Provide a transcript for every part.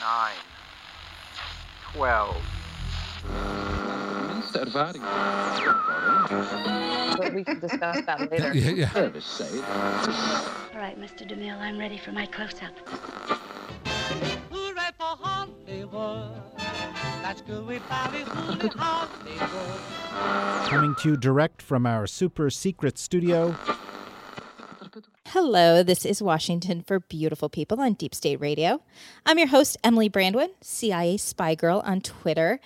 nine, twelve. But we can discuss that later. Yeah, yeah. Say. All right, Mr. DeMille, I'm ready for my close-up. Hooray for Hollywood. That's good we Bobby Hollywood. Coming to you direct from our super secret studio. Hello, this is Washington for Beautiful People on Deep State Radio. I'm your host, Emily Brandwin, CIA Spy Girl on Twitter.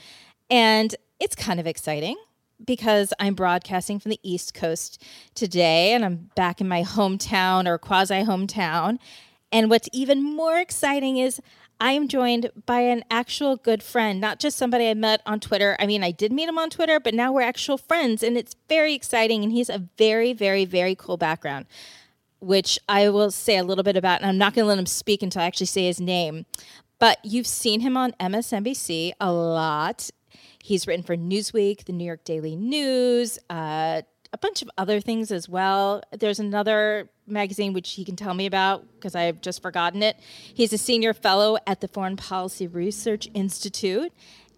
And it's kind of exciting because I'm broadcasting from the East Coast today and I'm back in my hometown or quasi hometown. And what's even more exciting is I am joined by an actual good friend, not just somebody I met on Twitter. I mean, I did meet him on Twitter, but now we're actual friends and it's very exciting. And he's a very, very, very cool background which I will say a little bit about, and I'm not going to let him speak until I actually say his name. But you've seen him on MSNBC a lot. He's written for Newsweek, the New York Daily News, uh, a bunch of other things as well. There's another magazine which he can tell me about because I've just forgotten it. He's a senior fellow at the Foreign Policy Research Institute.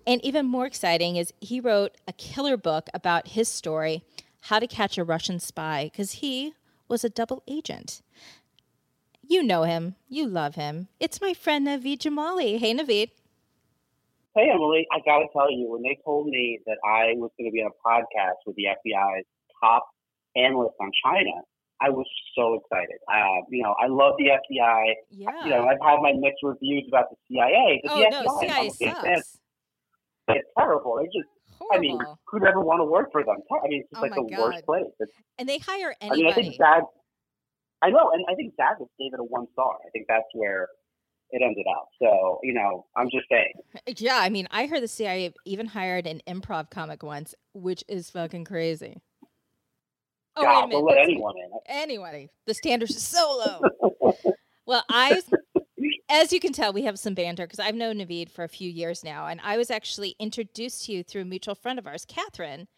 And even more exciting is he wrote a killer book about his story, How to Catch a Russian Spy, because he was a double agent. You know him. You love him. It's my friend Naveed Jamali. Hey, Naveed. Hey, Emily, I got to tell you, when they told me that I was going to be on a podcast with the FBI's top analyst on China, I was so excited. Uh, you know, I love the FBI. Yeah. You know, I've had my mixed reviews about the CIA, but Oh, the no, FBI, CIA I'm a big fan. sucks. It's terrible. They just, I mean, who'd ever want to work for them? I mean, it's just Oh like the worst place. It's, And they hire anybody. I mean, I think Zag, I know, and I think Zag gave it a one star. I think that's where it ended up. So, you know, I'm just saying. yeah, I mean, I heard the CIA even hired an improv comic once, which is fucking crazy. Oh, wait a God, minute. they'll let anyone in. Anybody. The standards are so low. well, I, as you can tell, we have some banter because I've known Naveed for a few years now, and I was actually introduced to you through a mutual friend of ours, Catherine,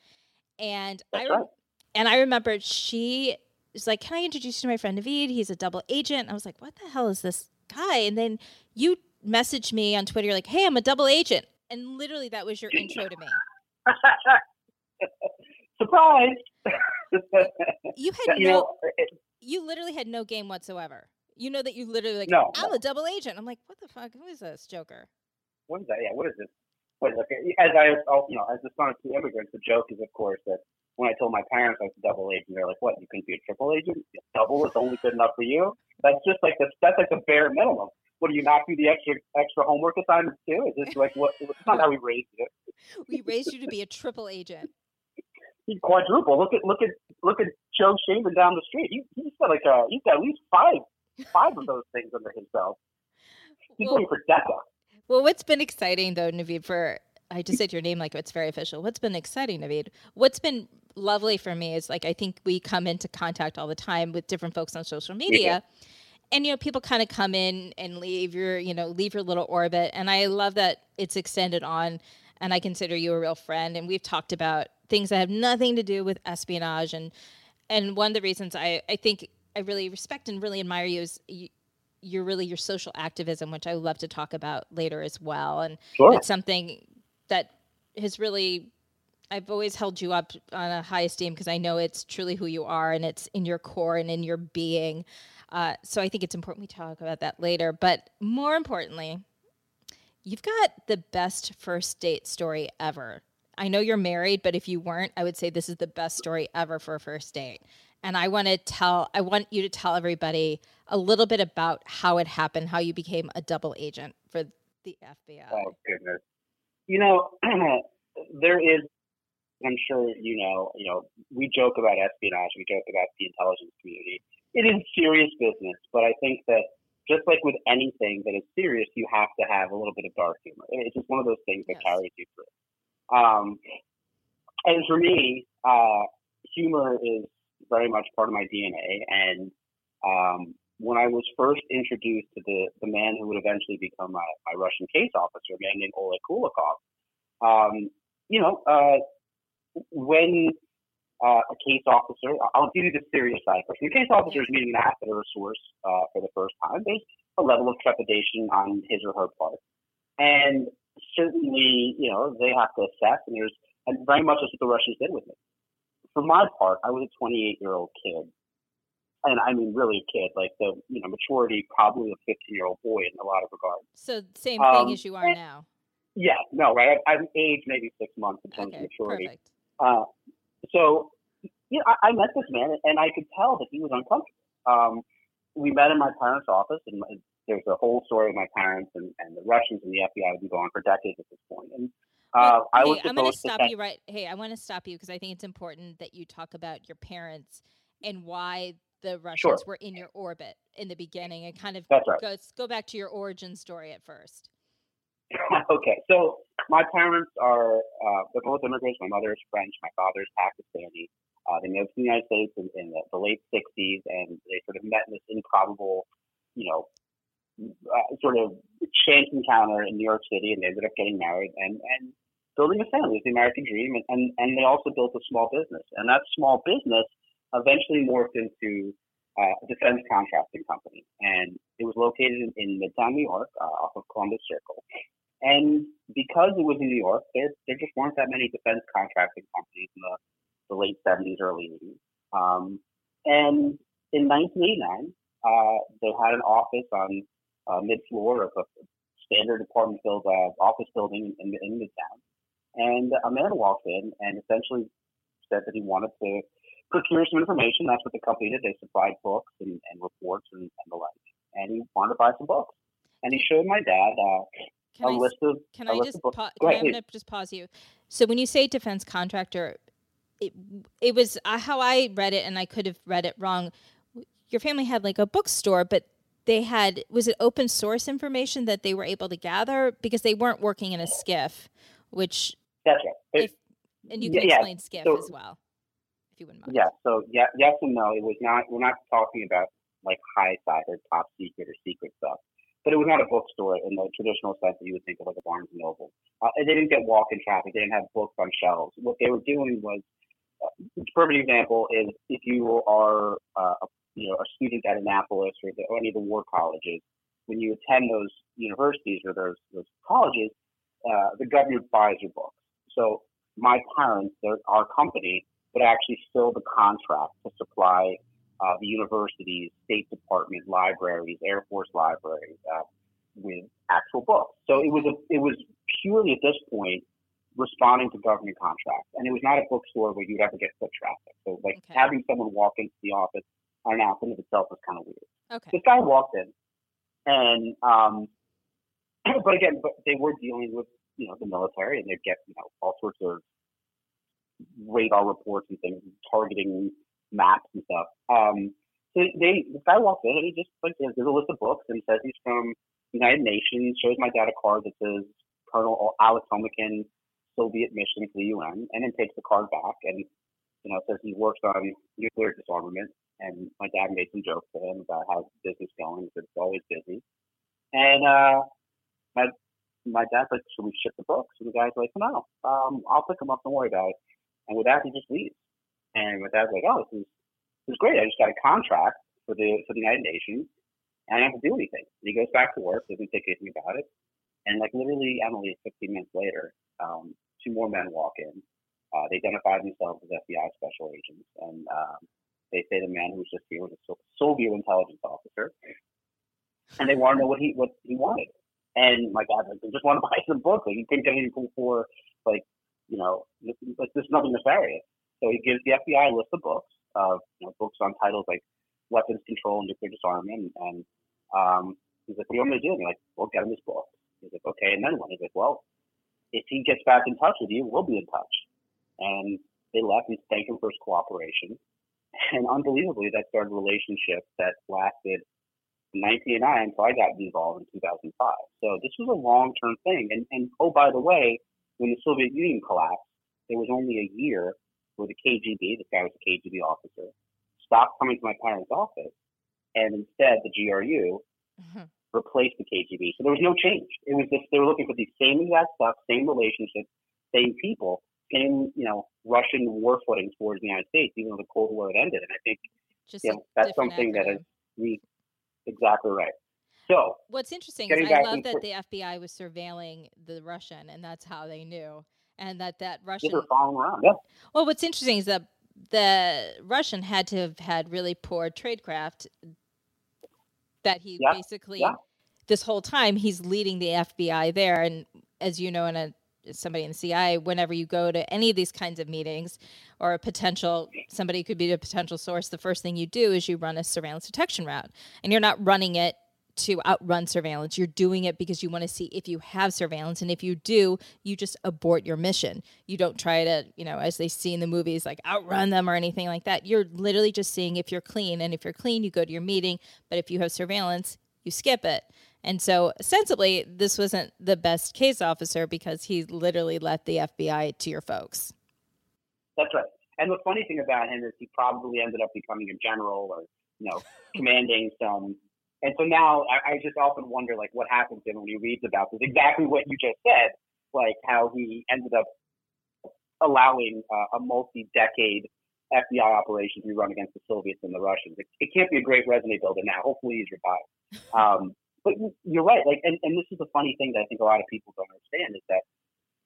and I That's re- right. and I remember she was like, "Can I introduce you to my friend Naveed? He's a double agent." And I was like, "What the hell is this guy?" And then you messaged me on Twitter, like, "Hey, I'm a double agent," and literally that was your intro to me. Surprise! You had you no, know, it, you literally had no game whatsoever. You know that you literally like, No, I'm no. a double agent. I'm like, what the fuck? Who is this Joker? what is that? Yeah, what is this? Wait, look, as I, you know, as the son of two immigrants, the joke is, of course, that when I told my parents I was a double agent, they're like, "What? You couldn't be a triple agent? Double is only good enough for you?" That's just like the that's like the bare minimum. What do you not do the extra extra homework assignments too? Is this like what? It's not how we raised it. We raised you to be a triple agent. He's quadruple. Look at look at look at Joe Shaman down the street. He, he's got like a he's got at least five five of those things under himself. He's Well- going for DECA. Well, what's been exciting though, Naveed, for I just said your name like it's very official. What's been exciting, Naveed? What's been lovely for me is like I think we come into contact all the time with different folks on social media. And you know, people kind of come in and leave your, you know, leave your little orbit. And I love that it's extended on and I consider you a real friend. And we've talked about things that have nothing to do with espionage and and one of the reasons I, I think I really respect and really admire you is you, you're really your social activism, which I would love to talk about later as well. And Sure. it's something that has really I've always held you up on a high esteem because I know it's truly who you are and it's in your core and in your being. Uh, so I think it's important we talk about that later. But more importantly, you've got the best first date story ever. I know you're married, but if you weren't, I would say this is the best story ever for a first date. And I want to tell, I want you to tell everybody a little bit about how it happened, how you became a double agent for the FBI. Oh goodness. You know, there is. I'm sure you know. You know, we joke about espionage. We joke about the intelligence community. It is serious business, but I think that just like with anything that is serious, you have to have a little bit of dark humor. It's just one of those things that Yes. carries you through. Um, and for me, uh, humor is very much part of my DNA. And um, when I was first introduced to the, the man who would eventually become my, my Russian case officer, a man named Oleg Kulikov, um, you know, uh, when uh, a case officer, I'll give you the serious side first. When a case officer is meeting an asset or a source uh, for the first time, there's a level of trepidation on his or her part. And certainly, you know, they have to assess, and there's and very much that's what the Russians did with me. For my part, I was a 28 year old kid, and I mean really a kid, like the you know maturity probably a 15 year old boy in a lot of regards. So same thing Um, as you are now. Yeah, no, right. I, I'm aged maybe six months in terms Okay, of maturity. perfect. Uh, so, you know, I, I met this man, and I could tell that he was uncomfortable. Um, we met in my parents' office, and my, there's a whole story of my parents and, and the Russians and the FBI have been going for decades at this point. And uh, Well, I hey, was I'm going to stop you right. Hey, I want to stop you because I think it's important that you talk about your parents and why the Russians were in your orbit in the beginning, and kind of right. go go back to your origin story at first. okay, so my parents are uh, they're both immigrants. My mother is French. My father is Pakistani. Uh, they moved to the United States in, in the, the late '60s, and they sort of met in this improbable, you know, uh, sort of chance encounter in New York City, and they ended up getting married and and building a family, the American dream, and, and and they also built a small business, and that small business eventually morphed into uh, a defense contracting company, and it was located in, in Midtown New York, uh, off of Columbus Circle. And because it was in New York, there there just weren't that many defense contracting companies in the, the late 70s, early 80s. Um, and in 1989, uh, they had an office on uh, mid floor of a standard apartment build uh, office building in, in Midtown. And a man walked in and essentially said that he wanted to procure some information. That's what the company did. They supplied books and, and reports and, and the like. And he wanted to buy some books. And he showed my dad uh, Can a I list of Can a I list just of books. pa- Go can I, ahead, I'm gonna just pause you. So when you say defense contractor, it it was uh, how I read it, and I could have read it wrong. Your family had like a bookstore, but they had was it open source information that they were able to gather because they weren't working in a SCIF, which That's right. It- if and you can yeah, explain SCIF so- as well, if you wouldn't mind. Yeah. So yeah, yes and no. It was not. We're not talking about like high side or top secret or secret stuff. But it was not a bookstore in the traditional sense that you would think of like a Barnes and Noble. Uh, they didn't get walk-in traffic. They didn't have books on shelves. What they were doing was, uh, a perfect example is if you are uh, a, you know a student at Annapolis or, the, or any of the war colleges, when you attend those universities or those those colleges, uh, the government buys your books. So my parents, their, our company, would actually fill the contract to supply uh, the universities, State Department libraries, Air Force libraries uh, with actual books. So it was a, it was purely at this point responding to government contracts, and it was not a bookstore where you'd ever get foot traffic. So like Okay. having someone walk into the office unannounced in of itself was kind of weird Okay. this guy walked in, and um, but again, but they were dealing with you know the military, and they'd get you know all sorts of radar reports and things, targeting maps and stuff. Um, so they this guy walks in and he just like gives a list of books and says he's from United Nations. Shows my dad a card that says Colonel Alex Homikin, Soviet mission to the UN, and then takes the card back and you know says he works on nuclear disarmament and my dad made some jokes to him about how business going. Said it's always busy. And uh, my my dad's like, should we ship the books? And the guy's like, no, um, I'll pick them up. Don't worry about it. And with that, he just leaves. And my dad's like, oh, this is this is great. I just got a contract for the for the United Nations, and I don't have to do anything. And he goes back to work, doesn't think anything about it. And like literally, Emily, 15 minutes later, um, two more men walk in. Uh, they identify themselves as FBI special agents, and um, they say the man who was just here was a Soviet intelligence officer, and they want to know what he what he wanted. And my dad's like, they just want to buy some books. Like, he couldn't get anything for like, you know, like, there's nothing nefarious. So he gives the FBI a list of books, of you know, books on titles like weapons control and nuclear disarmament, and um, he's like, what do you want me to do? And they're like, well, get him this book. He's like, okay, and then what? He's like, well, if he gets back in touch with you, we'll be in touch. And they left and thanked him for his cooperation. And unbelievably, that started a relationship that lasted 1989 until I got involved in 2005. So this was a long-term thing. And, and oh, by the way, when the Soviet Union collapsed, there was only a year where the KGB, this guy was a KGB officer, stopped coming to my parents' office, and instead the GRU Mhm. replaced the KGB. So there was no change. It was just they were looking for the same exact stuff, same relationships, same people, same you know Russian war footing towards the United States, even though the Cold War had ended. And I think Just you know that's something that acronym. is we exactly right. So What's interesting is I love that the FBI was surveilling the Russian, and that's how they knew, and that that they Russian. were following around. Yeah. Well, what's interesting is that the Russian had to have had really poor tradecraft. That he Yeah, basically yeah. this whole time he's leading the FBI there, and as you know, in a somebody in the CIA, whenever you go to any of these kinds of meetings or a potential somebody could be a potential source, the first thing you do is you run a surveillance detection route, and you're not running it to outrun surveillance. You're doing it because you want to see if you have surveillance. And if you do, you just abort your mission. You don't try to, you know, as they see in the movies, like outrun them or anything like that. You're literally just seeing if you're clean. And if you're clean, you go to your meeting. But if you have surveillance, you skip it. And so, sensibly, this wasn't the best case officer because he literally let the FBI to your folks. That's right. And the funny thing about him is he probably ended up becoming a general or, you know, commanding some. And so now I, I just often wonder, like, what happens to him when he reads about this. Exactly what you just said, like how he ended up allowing uh, a multi-decade FBI operation to be run against the Soviets and the Russians. It, it can't be a great resume builder now. Hopefully he's revived. Um, but you- you're right. Like, and, and this is the funny thing that I think a lot of people don't understand is that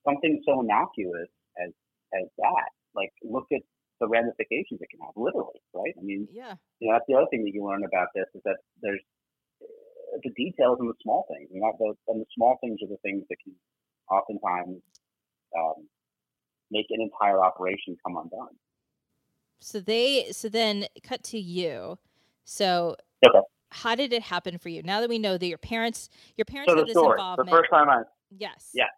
something so innocuous as as that, like, look at the ramifications it can have, literally, right? I mean, Yeah. you know, that's the other thing that you learn about this is that there's uh, the details and the small things, and, that the, and the small things are the things that can oftentimes um, make an entire operation come undone. So they, so then cut to you. So Okay. How did it happen for you? Now that we know that your parents, your parents So had the this story, the involvement. first time I yes. Yeah.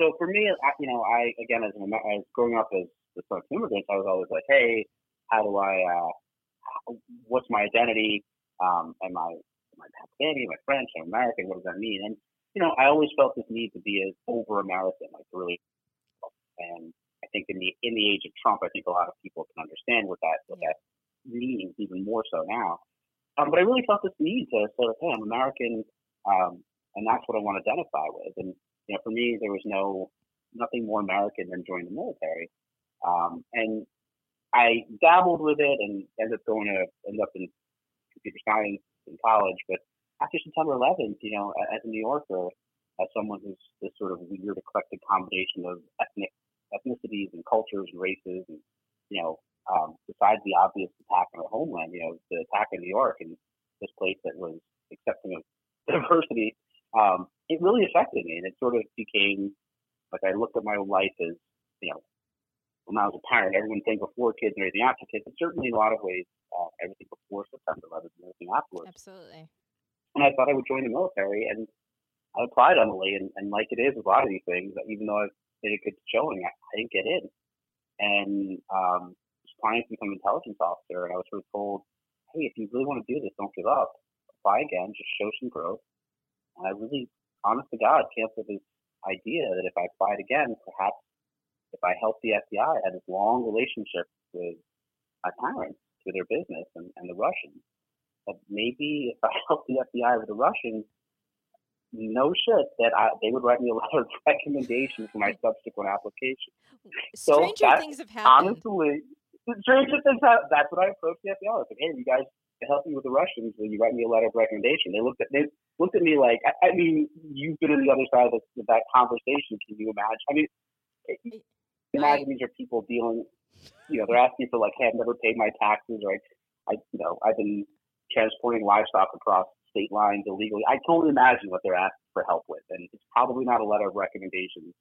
so for me, I, you know, I again as, an, as growing up as the son of immigrants, I was always like, hey, how do I, uh, what's my identity? Um, am I am I Pakistani? Am I French? Am I American? What does that mean? And you know, I always felt this need to be as over American, like really. And I think in the in the age of Trump, I think a lot of people can understand what that what that means even more so now. Um, but I really felt this need to sort of, hey, I'm American, um, and that's what I want to identify with. And you know, for me, there was no nothing more American than joining the military. Um, and I dabbled with it and ended up going to end up in computer science in college. But after September 11th, you know, as a New Yorker, as someone who's this sort of weird eclectic combination of ethnic ethnicities and cultures and races, and you know, um, besides the obvious attack on our homeland, you know, the attack in New York and this place that was accepting of diversity, um, it really affected me, and it sort of became like I looked at my life as, you know, when I was a parent, everyone think before kids and everything after kids, but certainly in a lot of ways, uh, everything before September 11th and everything afterwards. Absolutely. And I thought I would join the military, and I applied on the way, and, and like it is with a lot of these things, even though I did a good showing, I, I didn't get in. And um, applying to become an intelligence officer, and I was sort of told, hey, if you really want to do this, don't give up. Apply again, just show some growth. And I really, honest to God, came up with this idea that if I applied again, perhaps if I helped the FBI, I had this long relationship with my parents, with their business and, and the Russians. That maybe if I helped the FBI with the Russians, no shit, that I, they would write me a letter of recommendation for my subsequent application. So Stranger that- things have happened. Honestly, stranger things have, that's what I approached the FBI. I like, hey, you guys to help me with the Russians, will you write me a letter of recommendation? They looked at they looked at me like, I, I mean, you've been on the other side of, this, of that conversation. Can you imagine? I mean, it- imagine these are people dealing, you know, they're asking for like, hey, I've never paid my taxes, or I, I you know, I've been transporting livestock across state lines illegally. I totally imagine what they're asking for help with, and it's probably not a letter of recommendation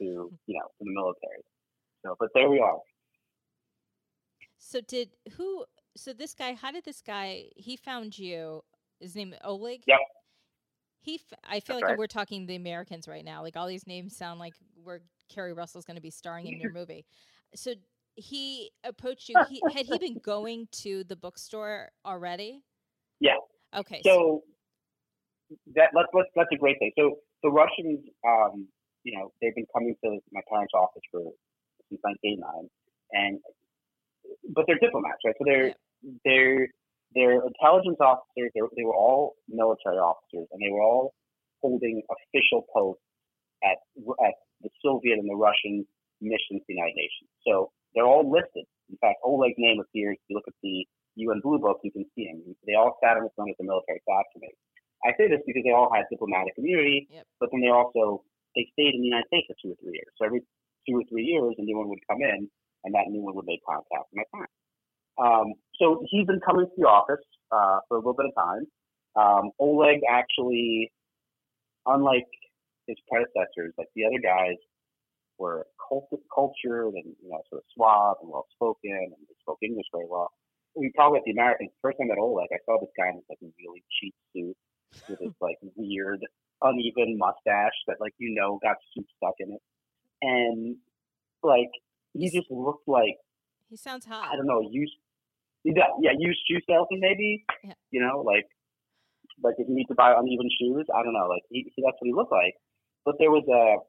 to, you know, to the military. So, but there we are. So did who? So this guy, how did this guy? He found you. His name Oleg. Yep. He. f- I feel That's like right. we're talking the Americans right now. Like all these names sound like where Keri Russell's going to be starring in your movie. So he approached you. He had he been going to the bookstore already? Yeah. Okay. So that let's, let's that's a great thing. So the Russians, um, you know, they've been coming to my parents' office for since 1989, and but they're diplomats, right? So they're they're they're intelligence officers. They they were all military officers, and they were all holding official posts at at the Soviet and the Russian missions to the United Nations. So they're all listed. In fact, Oleg's name appears. If you look at the UN Blue Book, you can see him. They all sat on the front of the military staff committee. I say this because they all had diplomatic immunity, Yep. but then they also they stayed in the United States for two or three years. So every two or three years, a new one would come in, and that new one would make contact with my parents. Um, so he's been coming to the office uh, for a little bit of time. Um, Oleg actually, unlike his predecessors, like the other guys, were cult- cultured and you know sort of suave and well spoken, and they spoke English very well. We talk about the Americans. First time met Oleg, I saw this guy in this like really cheap suit with his like weird, uneven mustache that like you know got soup stuck in it, and like he just looked like He sounds hot. I don't know, used yeah, yeah, used shoe salesman maybe. Yeah. You know, like like if you need to buy uneven shoes, I don't know, like he, he that's what he looked like. But there was a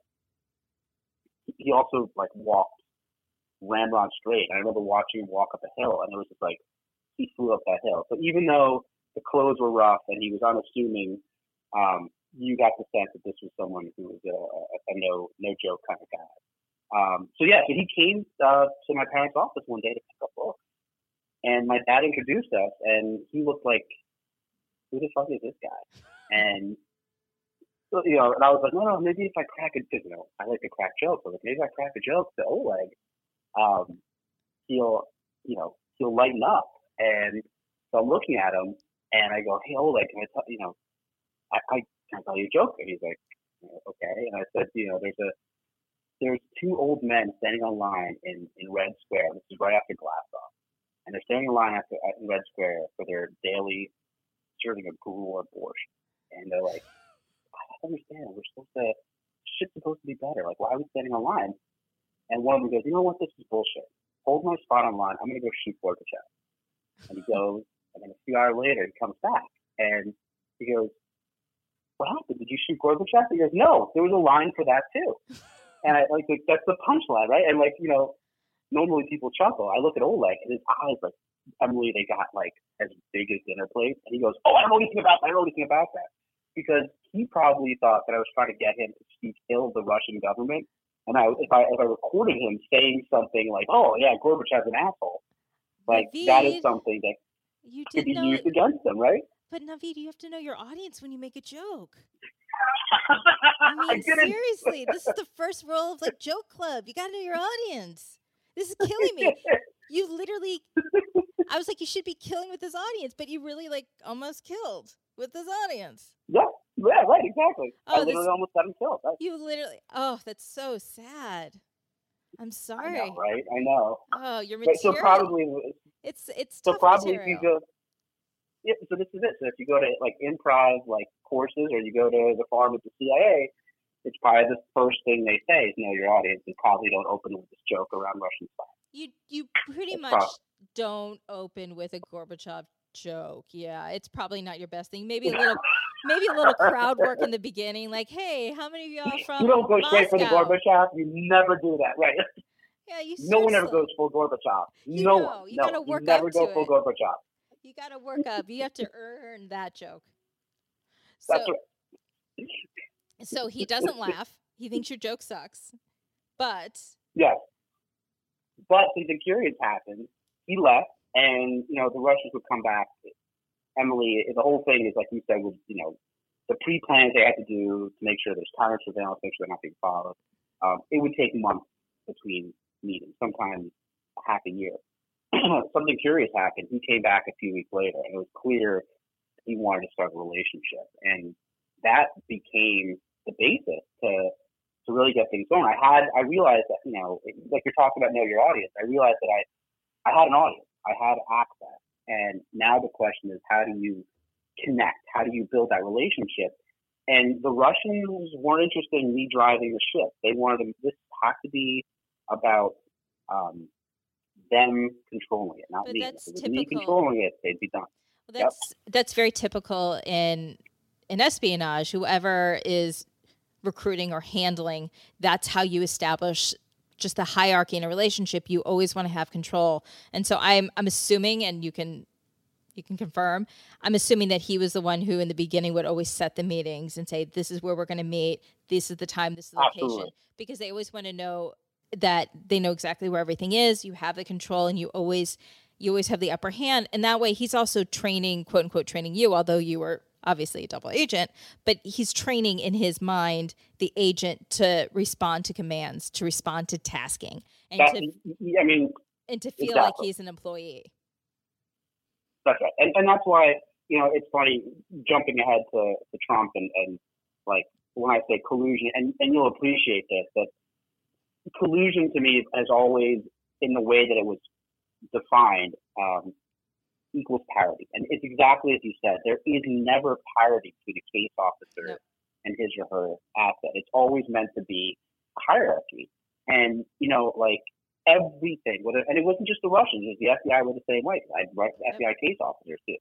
he also like walked ramrod straight. I remember watching him walk up a hill and it was just like he flew up that hill. So even though the clothes were rough and he was unassuming, um, you got the sense that this was someone who was a, a, a no no joke kind of guy. Um, so yeah, so he came uh, to my parents' office one day to pick up books, and my dad introduced us, and he looked like, who the fuck is this guy? And so, you know, and I was like, no, no, maybe if I crack a, you know, I like to crack jokes. I was like, maybe if I crack a joke to Oleg, um, he'll, you know, he'll lighten up. And so I'm looking at him, and I go, hey, Oleg, can I tell, you know, I, I can I tell you a joke? And he's like, okay. And I said, you know, there's a there's two old men standing in line in, in Red Square. This is right after Glass. And they're standing in line after, in Red Square for their daily serving of gruel or borscht. And they're like, I don't understand. We're supposed to, shit's supposed to be better. Like, why are we standing in line? And one of them goes, you know what? This is bullshit. Hold my spot on line. I'm going to go shoot Gorbachev. And he goes, and then a few hours later, he comes back. And he goes, what happened? Did you shoot Gorbachev? He goes, no, there was a line for that too. And I like that's the punchline, right? And like you know, normally people chuckle. I look at Oleg and his eyes like Emily, they got like as big as dinner plates, and he goes, "Oh, I don't know anything about that. I don't know anything about that," because he probably thought that I was trying to get him to speak ill of the Russian government. And I, if I if I recorded him saying something like, "Oh yeah, Gorbachev's an asshole," like that is something that You could be know, used against them, right? but Naveed, you have to know your audience when you make a joke. I I mean, didn't. seriously, this is the first rule of like joke club. You got to know your audience. This is killing me. You literally, I was like, you should be killing with this audience, but you really like almost killed with this audience. yeah, yeah, right, exactly. I Oh, literally this- almost got him killed. Right? You literally, oh, that's so sad. I'm I sorry. know, right? I know. Oh, your But so probably it's it's So probably if you go, yeah. So this is it. So if you go to like improv like courses, or you go to the farm at the CIA, it's probably the first thing they say is know your audience, and probably don't open with this joke around Russian spies. You you pretty It's much prob- don't open with a Gorbachev joke. Yeah, it's probably not your best thing. Maybe a little maybe a little crowd work in the beginning, like, hey, how many of y'all from you don't go straight for the Gorbachev. You never do that, right? Yeah, you no one ever goes full Gorbachev. You no know, one. you no, gotta work you never up go to full it. Gorbachev. You got to work up. You have to earn that joke. So right. so he doesn't laugh. He thinks your joke sucks. But Yes. But something curious happened. He left, and you know the Russians would come back. Emily, the whole thing is like you said, was you know the pre-plans they had to do to make sure there's counter surveillance, make sure they're not being followed. Um, it would take months between meetings, sometimes half a year. something curious happened. He came back a few weeks later, and it was clear he wanted to start a relationship, and that became the basis to to really get things going. I had I realized that you know like you're talking about know your audience. I realized that I I had an audience. I had access, and now the question is how do you connect? How do you build that relationship? And the Russians weren't interested in me driving the ship. They wanted to, this had to be about um, them controlling it, not But me. that's If it was me controlling it, they'd be done. Well, that's that's very typical in in espionage. Whoever is recruiting or handling, that's how you establish just the hierarchy in a relationship. You always want to have control, and so I'm I'm assuming, and you can you can confirm. I'm assuming that he was the one who, in the beginning, would always set the meetings and say, "This is where we're going to meet. This is the time. This is the location," because they always want to know that they know exactly where everything is. You have the control, and you always you always have the upper hand. And that way, he's also training, quote unquote, training you, although you were obviously a double agent, but he's training in his mind the agent to respond to commands, to respond to tasking, and That, to I mean, and to feel like he's an employee. That's right. And, and that's why, you know, it's funny jumping ahead to, to Trump and, and like when I say collusion, and, and you'll appreciate this, that collusion to me has always, in the way that it was defined, um, equals parity. And it's exactly as you said. There is never parity between a case officer and his or her asset. It's always meant to be a hierarchy. And, you know, like everything, whether, and it wasn't just the Russians, it was the FBI were the same way. I right, FBI case officers too.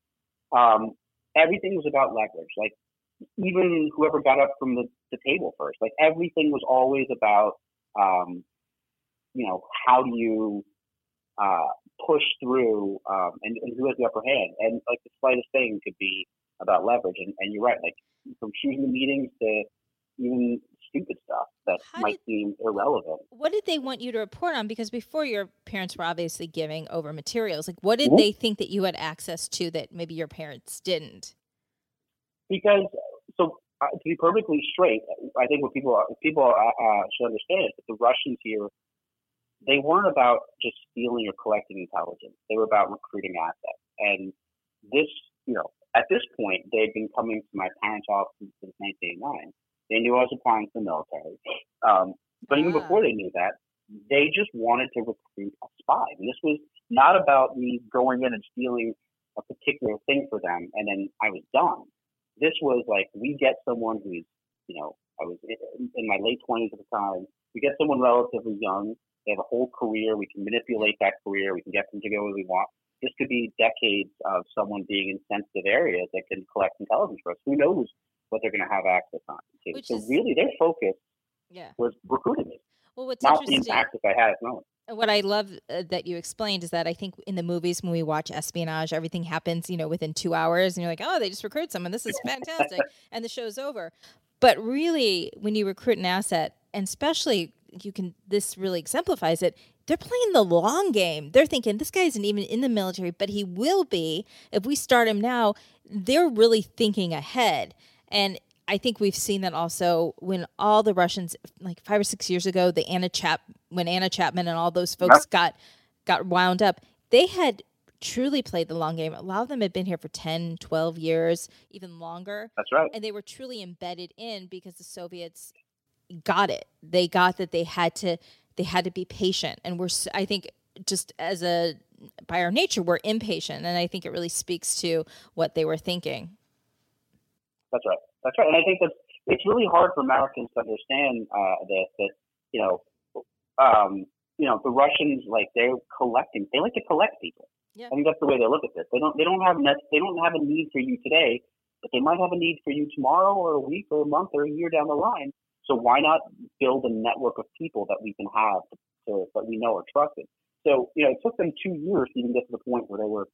Um, everything was about leverage. Like even whoever got up from the, the table first, like everything was always about, um, you know, how do you uh, push through um, and, and who has the upper hand. And like the slightest thing could be about leverage. And, and you're right, like from choosing the meetings to even stupid stuff that How might seem irrelevant. What did they want you to report on? Because before your parents were obviously giving over materials. Like, what did Mhm. they think that you had access to that maybe your parents didn't? because so uh, to be perfectly straight, I think what people are, people uh, uh, should understand is that the Russians here they weren't about just stealing or collecting intelligence. They were about recruiting assets. And this, you know, at this point, they'd been coming to my parents' office since 1989. They knew I was applying for the military. Um, but even Ah. before they knew that, they just wanted to recruit a spy. And this was not about me going in and stealing a particular thing for them and then I was done. This was like, we get someone who's, you know, I was in, in my late 20s at the time. We get someone relatively young. They have a whole career. We can manipulate that career. We can get them to go where we want. This could be decades of someone being in sensitive areas that can collect intelligence for us. Who knows what they're going to have access on to? Which so is- really, their focus Yeah. was recruiting me, Well, what's not the interesting. impact that I had at the moment. what I love uh, that you explained is that I think in the movies when we watch espionage, everything happens, you know, within two hours, and you're like, oh, they just recruit someone. This is fantastic, and the show's over. But really, when you recruit an asset, and especially you can, this really exemplifies it. They're playing the long game. They're thinking this guy isn't even in the military, but he will be if we start him now. They're really thinking ahead, and I think we've seen that also when all the Russians, like five or six years ago, the Anna Chap, when Anna Chapman and all those folks got got wound up, they had truly played the long game. A lot of them had been here for 10, 12 years, even longer, That's right. and they were truly embedded in because the Soviets got it. They got that they had to they had to be patient, and we're I think just as a by our nature we're impatient, and I think it really speaks to what they were thinking. That's right. That's right. And I think that it's really hard for Americans to understand uh, this. That you know, um, you know, the Russians like they're collecting. They like to collect people. Yeah. I think that's the way they look at this. They don't. They don't have net, They don't have a need for you today, but they might have a need for you tomorrow, or a week, or a month, or a year down the line. So why not build a network of people that we can have to, that we know are trusted? So you know, it took them two years to even get to the point where they were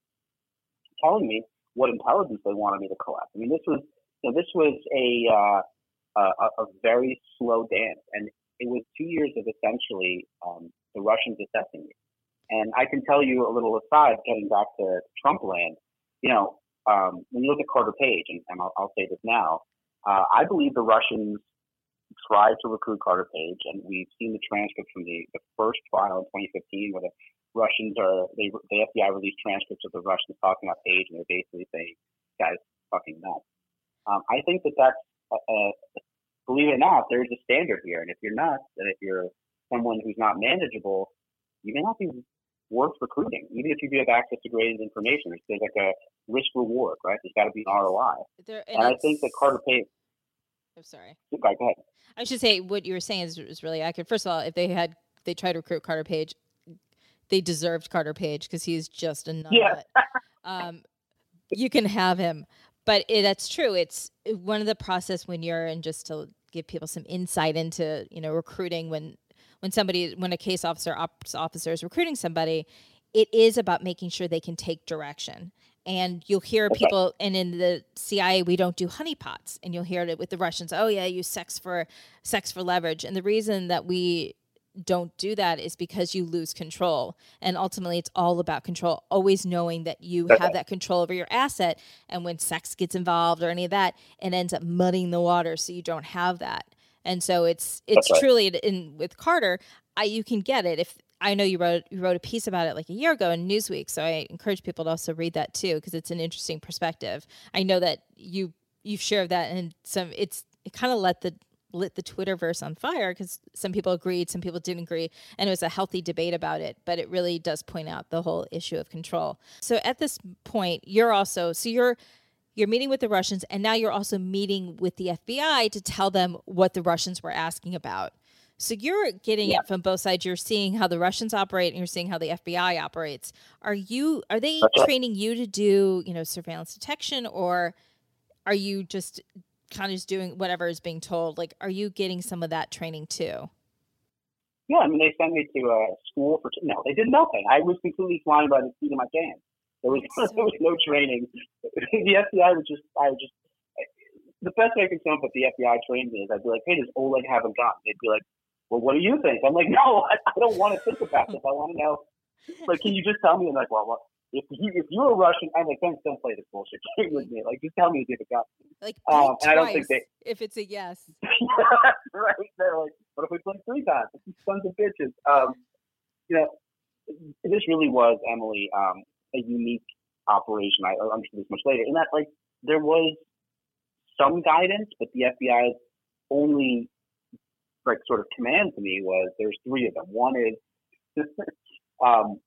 telling me what intelligence they wanted me to collect. I mean, this was you know, this was a, uh, a a very slow dance, and it was two years of essentially um, the Russians assessing me. And I can tell you a little aside, getting back to Trump land. You know, um, when you look at Carter Page, and, and I'll, I'll say this now, uh, I believe the Russians tried to recruit Carter Page, and we've seen the transcript from the, the first trial in 2015, where the Russians are they the FBI released transcripts of the Russians talking about Page, and they're basically saying, "Guys, fucking nuts." Um, I think that that's, uh, uh, believe it or not, there's a standard here. And if you're nuts, and if you're someone who's not manageable, you may not be worth recruiting, even if you do have access to graded information. There's, there's like a risk reward, right? There's got to be an ROI. There, And, I think that Carter Page, I'm sorry. go go ahead. I should say what you were saying is, is really accurate. First of all, if they had they tried to recruit Carter Page, they deserved Carter Page because he's just a nut. Yeah. um, you can have him, but it, that's true. It's uh, one of the process when you're and just to give people some insight into you know recruiting when when somebody when a case officer ops officer is recruiting somebody, it is about making sure they can take direction. And you'll hear people, and in the CIA, we don't do honeypots, and you'll hear it with the Russians. Oh yeah, use sex for sex for leverage. And the reason that we don't do that is because you lose control. And ultimately, it's all about control, always knowing that you have that control over your asset. And when sex gets involved or any of that, it ends up muddying the water. So you don't have that. And so it's it's That's right. truly in with Carter, I you can get it if I know you wrote you wrote a piece about it like a year ago in Newsweek, so I encourage people to also read that too because it's an interesting perspective. I know that you you've shared that and some it's it kind of let the lit the Twitterverse on fire because some people agreed, some people didn't agree, and it was a healthy debate about it. But it really does point out the whole issue of control. So at this point, you're also so you're you're meeting with the Russians, and now you're also meeting with the FBI to tell them what the Russians were asking about. So you're getting Yeah. it from both sides. You're seeing how the Russians operate, and you're seeing how the FBI operates. Are you are they training you to do you know surveillance detection, or are you just kind of just doing whatever is being told? Like, are you getting some of that training too? Yeah, I mean, they sent me to a school for no, they did nothing. I was completely flying by the seat of my pants. There was so- there was no training. the FBI was just I was just the best way I can sum up what the FBI trained me is I'd be like, hey, does Oleg have a gun? They'd be like, well, what do you think? I'm like, no, I, I don't want to think about this. I want to know. Like, can you just tell me? And like, well, what? If you if you're a Russian, I'm like, don't don't play this bullshit game with me. Like, just tell me if have a gun. Like, Um, and I don't think twice if it's a yes. right? They're like, what if we play three times? Sons of bitches. Um, you know, this really was Emily um, a unique operation. I understood this much later, in that like there was some guidance, but the FBI's only like sort of command to me was there's three of them. One is um,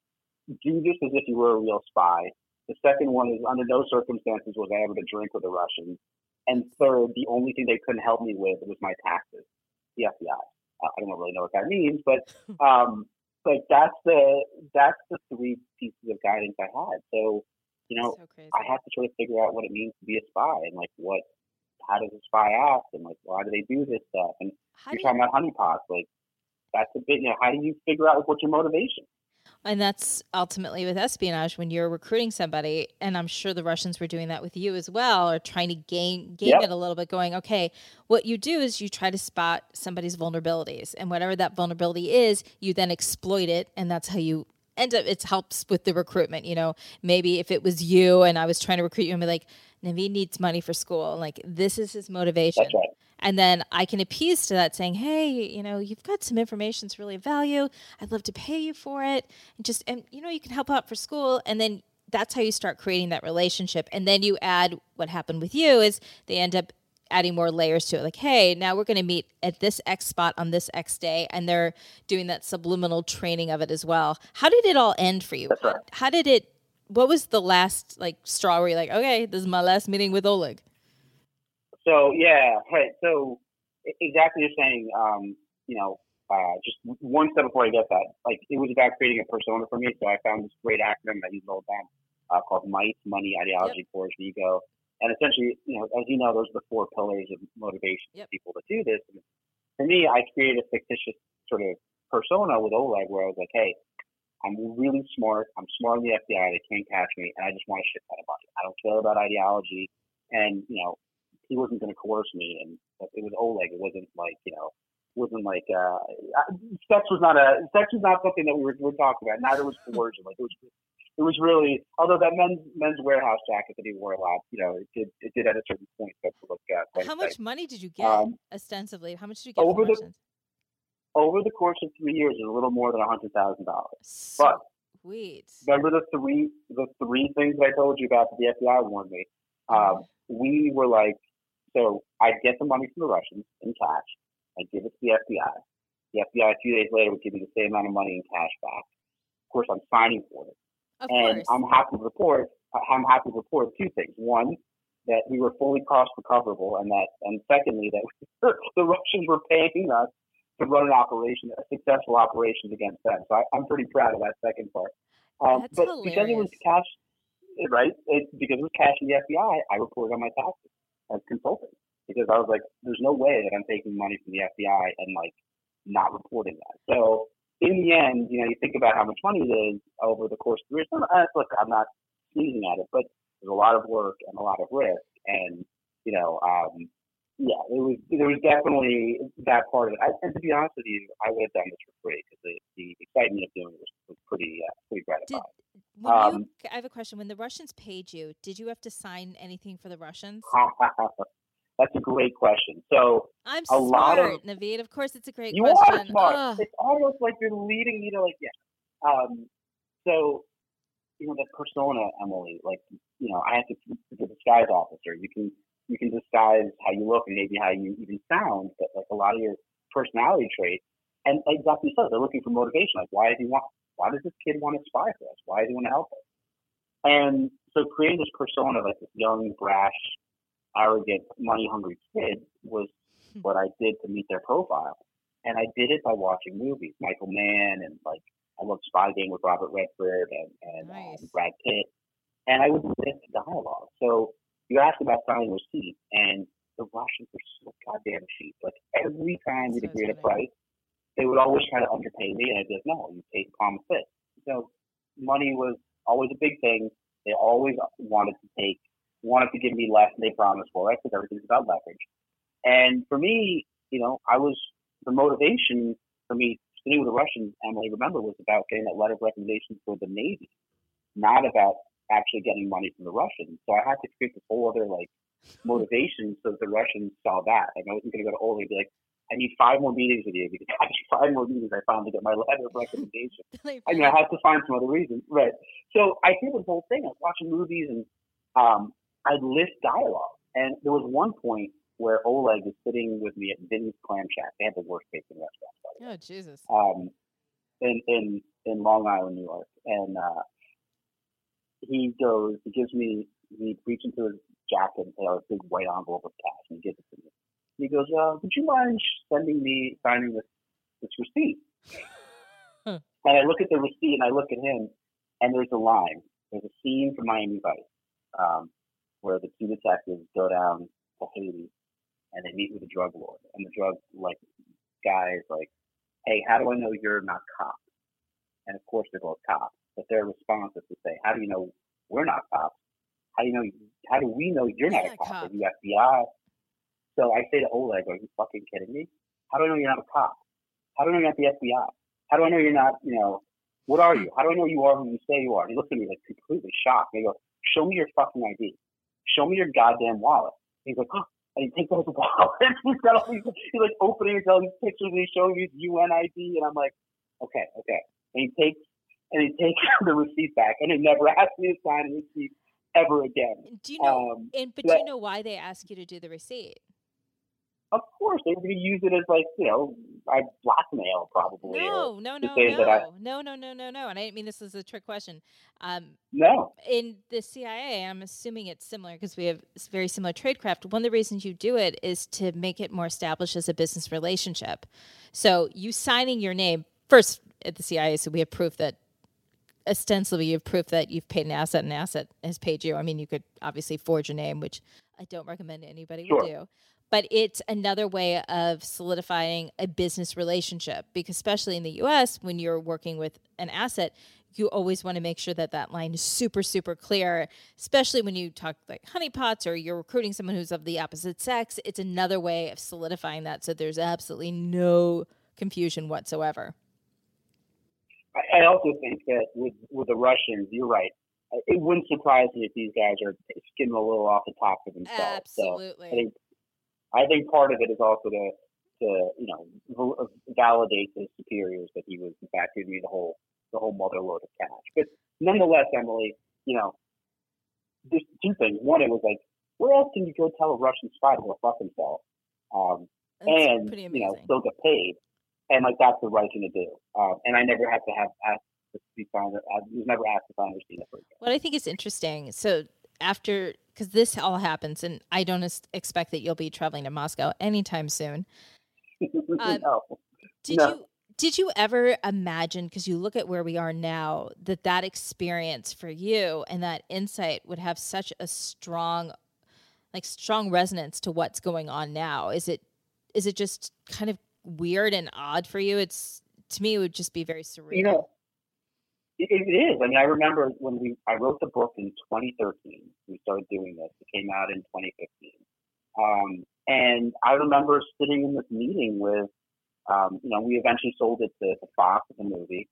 do this as if you were a real spy. The second one is under no circumstances was I ever to drink with the Russians. And third, the only thing they couldn't help me with was my taxes. The FBI. Uh, I don't really know what that means, but um, but that's the that's the three pieces of guidance I had. So you know, so. I had to sort of figure out what it means to be a spy and like what how does a spy act and like why do they do this stuff and How you're do you- talking about honeypots like that's a bit you know how do you figure out like what's your motivation And that's ultimately with espionage when you're recruiting somebody, and I'm sure the Russians were doing that with you as well, or trying to gain gain Yep. it a little bit, going, okay, what you do is you try to spot somebody's vulnerabilities, and whatever that vulnerability is, you then exploit it, and that's how you end up. It helps with the recruitment. You know, maybe if it was you and I was trying to recruit you, and be like, Naveen needs money for school, like this is his motivation. right And then I can appease to that saying, hey, you know, you've got some information that's really of value. I'd love to pay you for it. And just, and, you know, you can help out for school. And then that's how you start creating that relationship. And then you add what happened with you is they end up adding more layers to it. Like, hey, now we're going to meet at this X spot on this X day. And they're doing that subliminal training of it as well. How did it all end for you? Right. How, how did it, what was the last like straw where you're like, okay, this is my last meeting with Oleg? So yeah, right. So exactly you're saying, um, you know, uh, just one step before I get that, like it was about creating a persona for me. So I found this great acronym that I use all the time uh, called MICE, Money, Ideology, Courage, and Ego. And essentially, you know, as you know, those are the four pillars of motivation Yep. for people to do this. And for me, I created a fictitious sort of persona with Oleg where I was like, hey, I'm really smart. I'm smart in the FBI. They can't catch me, and I just want to shit ton of money. I don't care about ideology, and you know, he wasn't going to coerce me, and it was Oleg. It wasn't like you know, wasn't like uh, sex was not a sex was not something that we were, we were talking about. Neither was coercion. Like it was, it was really. Although that men's men's Wearhouse jacket that he wore a lot, you know, it did it did at a certain point to look uh, How much money did you get Um, ostensibly? How much did you get over the-? Over the course of three years, it was a little more than a hundred thousand dollars. But Sweet. remember the three the three things I told you about that the FBI warned me. Um, we were like, so I'd get the money from the Russians in cash. I'd give it to the FBI. The FBI a few days later would give me the same amount of money in cash back. Of course, I'm signing for it, Of and course. I'm happy to report. I'm happy to report two things. One, that we were fully cost recoverable, and that, and secondly, that the Russians were paying us to run an operation, a successful operation against them. So I, I'm pretty proud of that second part. Um, That's but because it was cash, right? It, because it was cash in the FBI, I reported on my taxes as consulting because I was like, there's no way that I'm taking money from the FBI and like not reporting that. So in the end, you know, you think about how much money it is over the course of three years. Uh, Look, I'm not sneezing at it, but there's a lot of work and a lot of risk, and you know, um, yeah, it was there was definitely that part of it. I, and to be honest with you, I would have done this for free because the, the excitement of doing it was, was pretty uh, pretty gratifying. when Um, you? I have a question. When the Russians paid you, did you have to sign anything for the Russians? That's a great question. So I'm a lot smart, of- Naveed. Of course, it's a great you question. are smart. Ugh. It's almost like you're leading me to like yeah. Um, so you know the persona, Emily. Like you know, I have to be the disguise officer. You can you can disguise how you look and maybe how you even sound, but like a lot of your personality traits. And like exactly so, they're looking for motivation. Like why does he want? Why does this kid want to spy for us? Why does he want to help us? And so creating this persona, like this young, brash, arrogant, money-hungry kid, was what I did to meet their profile. And I did it by watching movies, Michael Mann, and like I loved Spy Game with Robert Redford and, and Nice. um, Brad Pitt. And I would list dialogue. So you asked about signing receipts, and the Russians were so goddamn cheap. Like every time we'd agree to funny. price, they would always try to underpay me, and I'd be like, no, you take promise this. So money was always a big thing. They always wanted to take, wanted to give me less than they promised for it because everything's about leverage. And for me, you know, I was the motivation for me sitting with the Russians, Emily, remember, was about getting that letter of recommendation for the Navy, not about actually getting money from the Russians. So I had to create this whole other like motivation so that the Russians saw that. Like I wasn't going to go to Ole and be like, I need five more meetings with you because I need five more meetings, I found to get my letter of recommendation. I mean, I had to find some other reason, right? So I did this whole thing. I was watching movies and um, I'd list dialogue. And there was one point where Oleg was sitting with me at Vinny's Clam Shack. They have the worst tasting restaurant, by the way oh Jesus. um, in in in Long Island, New York, and uh, he goes, he gives me, he reaches into his jacket and has a big white envelope of cash, and he gives it to me. And he goes, uh, "Would you mind sending me signing this this receipt?" And I look at the receipt and I look at him, and there's a line. There's a scene from Miami Vice um, where the two detectives go down to Haiti and they meet with a drug lord, and the drug like guy is like, "Hey, how do I know you're not cops?" And of course, they're both cops, but their response is to say, "How do you know we're not cops? How do you know? How do we know you're not a cop? cop. Are you FBI?" So I say to Oleg, "Are you fucking kidding me? How do I know you're not a cop? How do I know you're not the FBI? How do I know you're not, you know, what are you? How do I know you are who you say you are?" And he looks at me like completely shocked. And he goes, "Show me your fucking ID. Show me your goddamn wallet." And He's like, "Huh." And he takes out his wallet. he's got all these, he's like opening and telling these pictures and he's showing me his UN ID. And I'm like, okay, okay. And he takes and he takes the receipt back and he never asked me to sign a receipt ever again. Do you know? Um, and but do you know why they ask you to do the receipt? of course, they were going to use it as like, you know, I blackmail probably. or- No, no, no, I- no, no, no, no, no, no. And I didn't mean this as a trick question. Um, no. in the CIA, I'm assuming it's similar because we have very similar tradecraft. One of the reasons you do it is to make it more established as a business relationship. So you signing your name first at the CIA, so we have proof that ostensibly you have proof that you've paid an asset and an asset has paid you. I mean, you could obviously forge a name, which I don't recommend anybody Sure. do. But it's another way of solidifying a business relationship because, especially in the US, when you're working with an asset, you always want to make sure that that line is super, super clear, especially when you talk like honeypots or you're recruiting someone who's of the opposite sex. It's another way of solidifying that so there's absolutely no confusion whatsoever. I, also think that with with the Russians, you're right. Uh, It wouldn't surprise me if these guys are skimming a little off the top for themselves. So Absolutely. I think I think part of it is also to to you know val- validate his superiors that he was in fact giving me the whole the whole mother load of cash. But nonetheless, Emily, you know, there's two things. One, it was like, where else can you go tell a Russian spy to go fuck himself? Um, and you know still get paid, and like that's the right thing to do. Um, and I never had to have asked to be signed. I was never asked to sign a receipt ever. What I think is interesting. So after, because this all happens, and I don't expect that you'll be traveling to Moscow anytime soon. Um, no. Did No. you did you ever imagine? Because you look at where we are now, that that experience for you and that insight would have such a strong, like strong resonance to what's going on now. Is it is it just kind of weird and odd for you? It's to me, it would just be very surreal. You know, it, it is. I mean, I remember when we I wrote the book in 2013. We started doing this. It came out in 2015. Um, And I remember sitting in this meeting with, um, you know, we eventually sold it to, to Fox as a movie.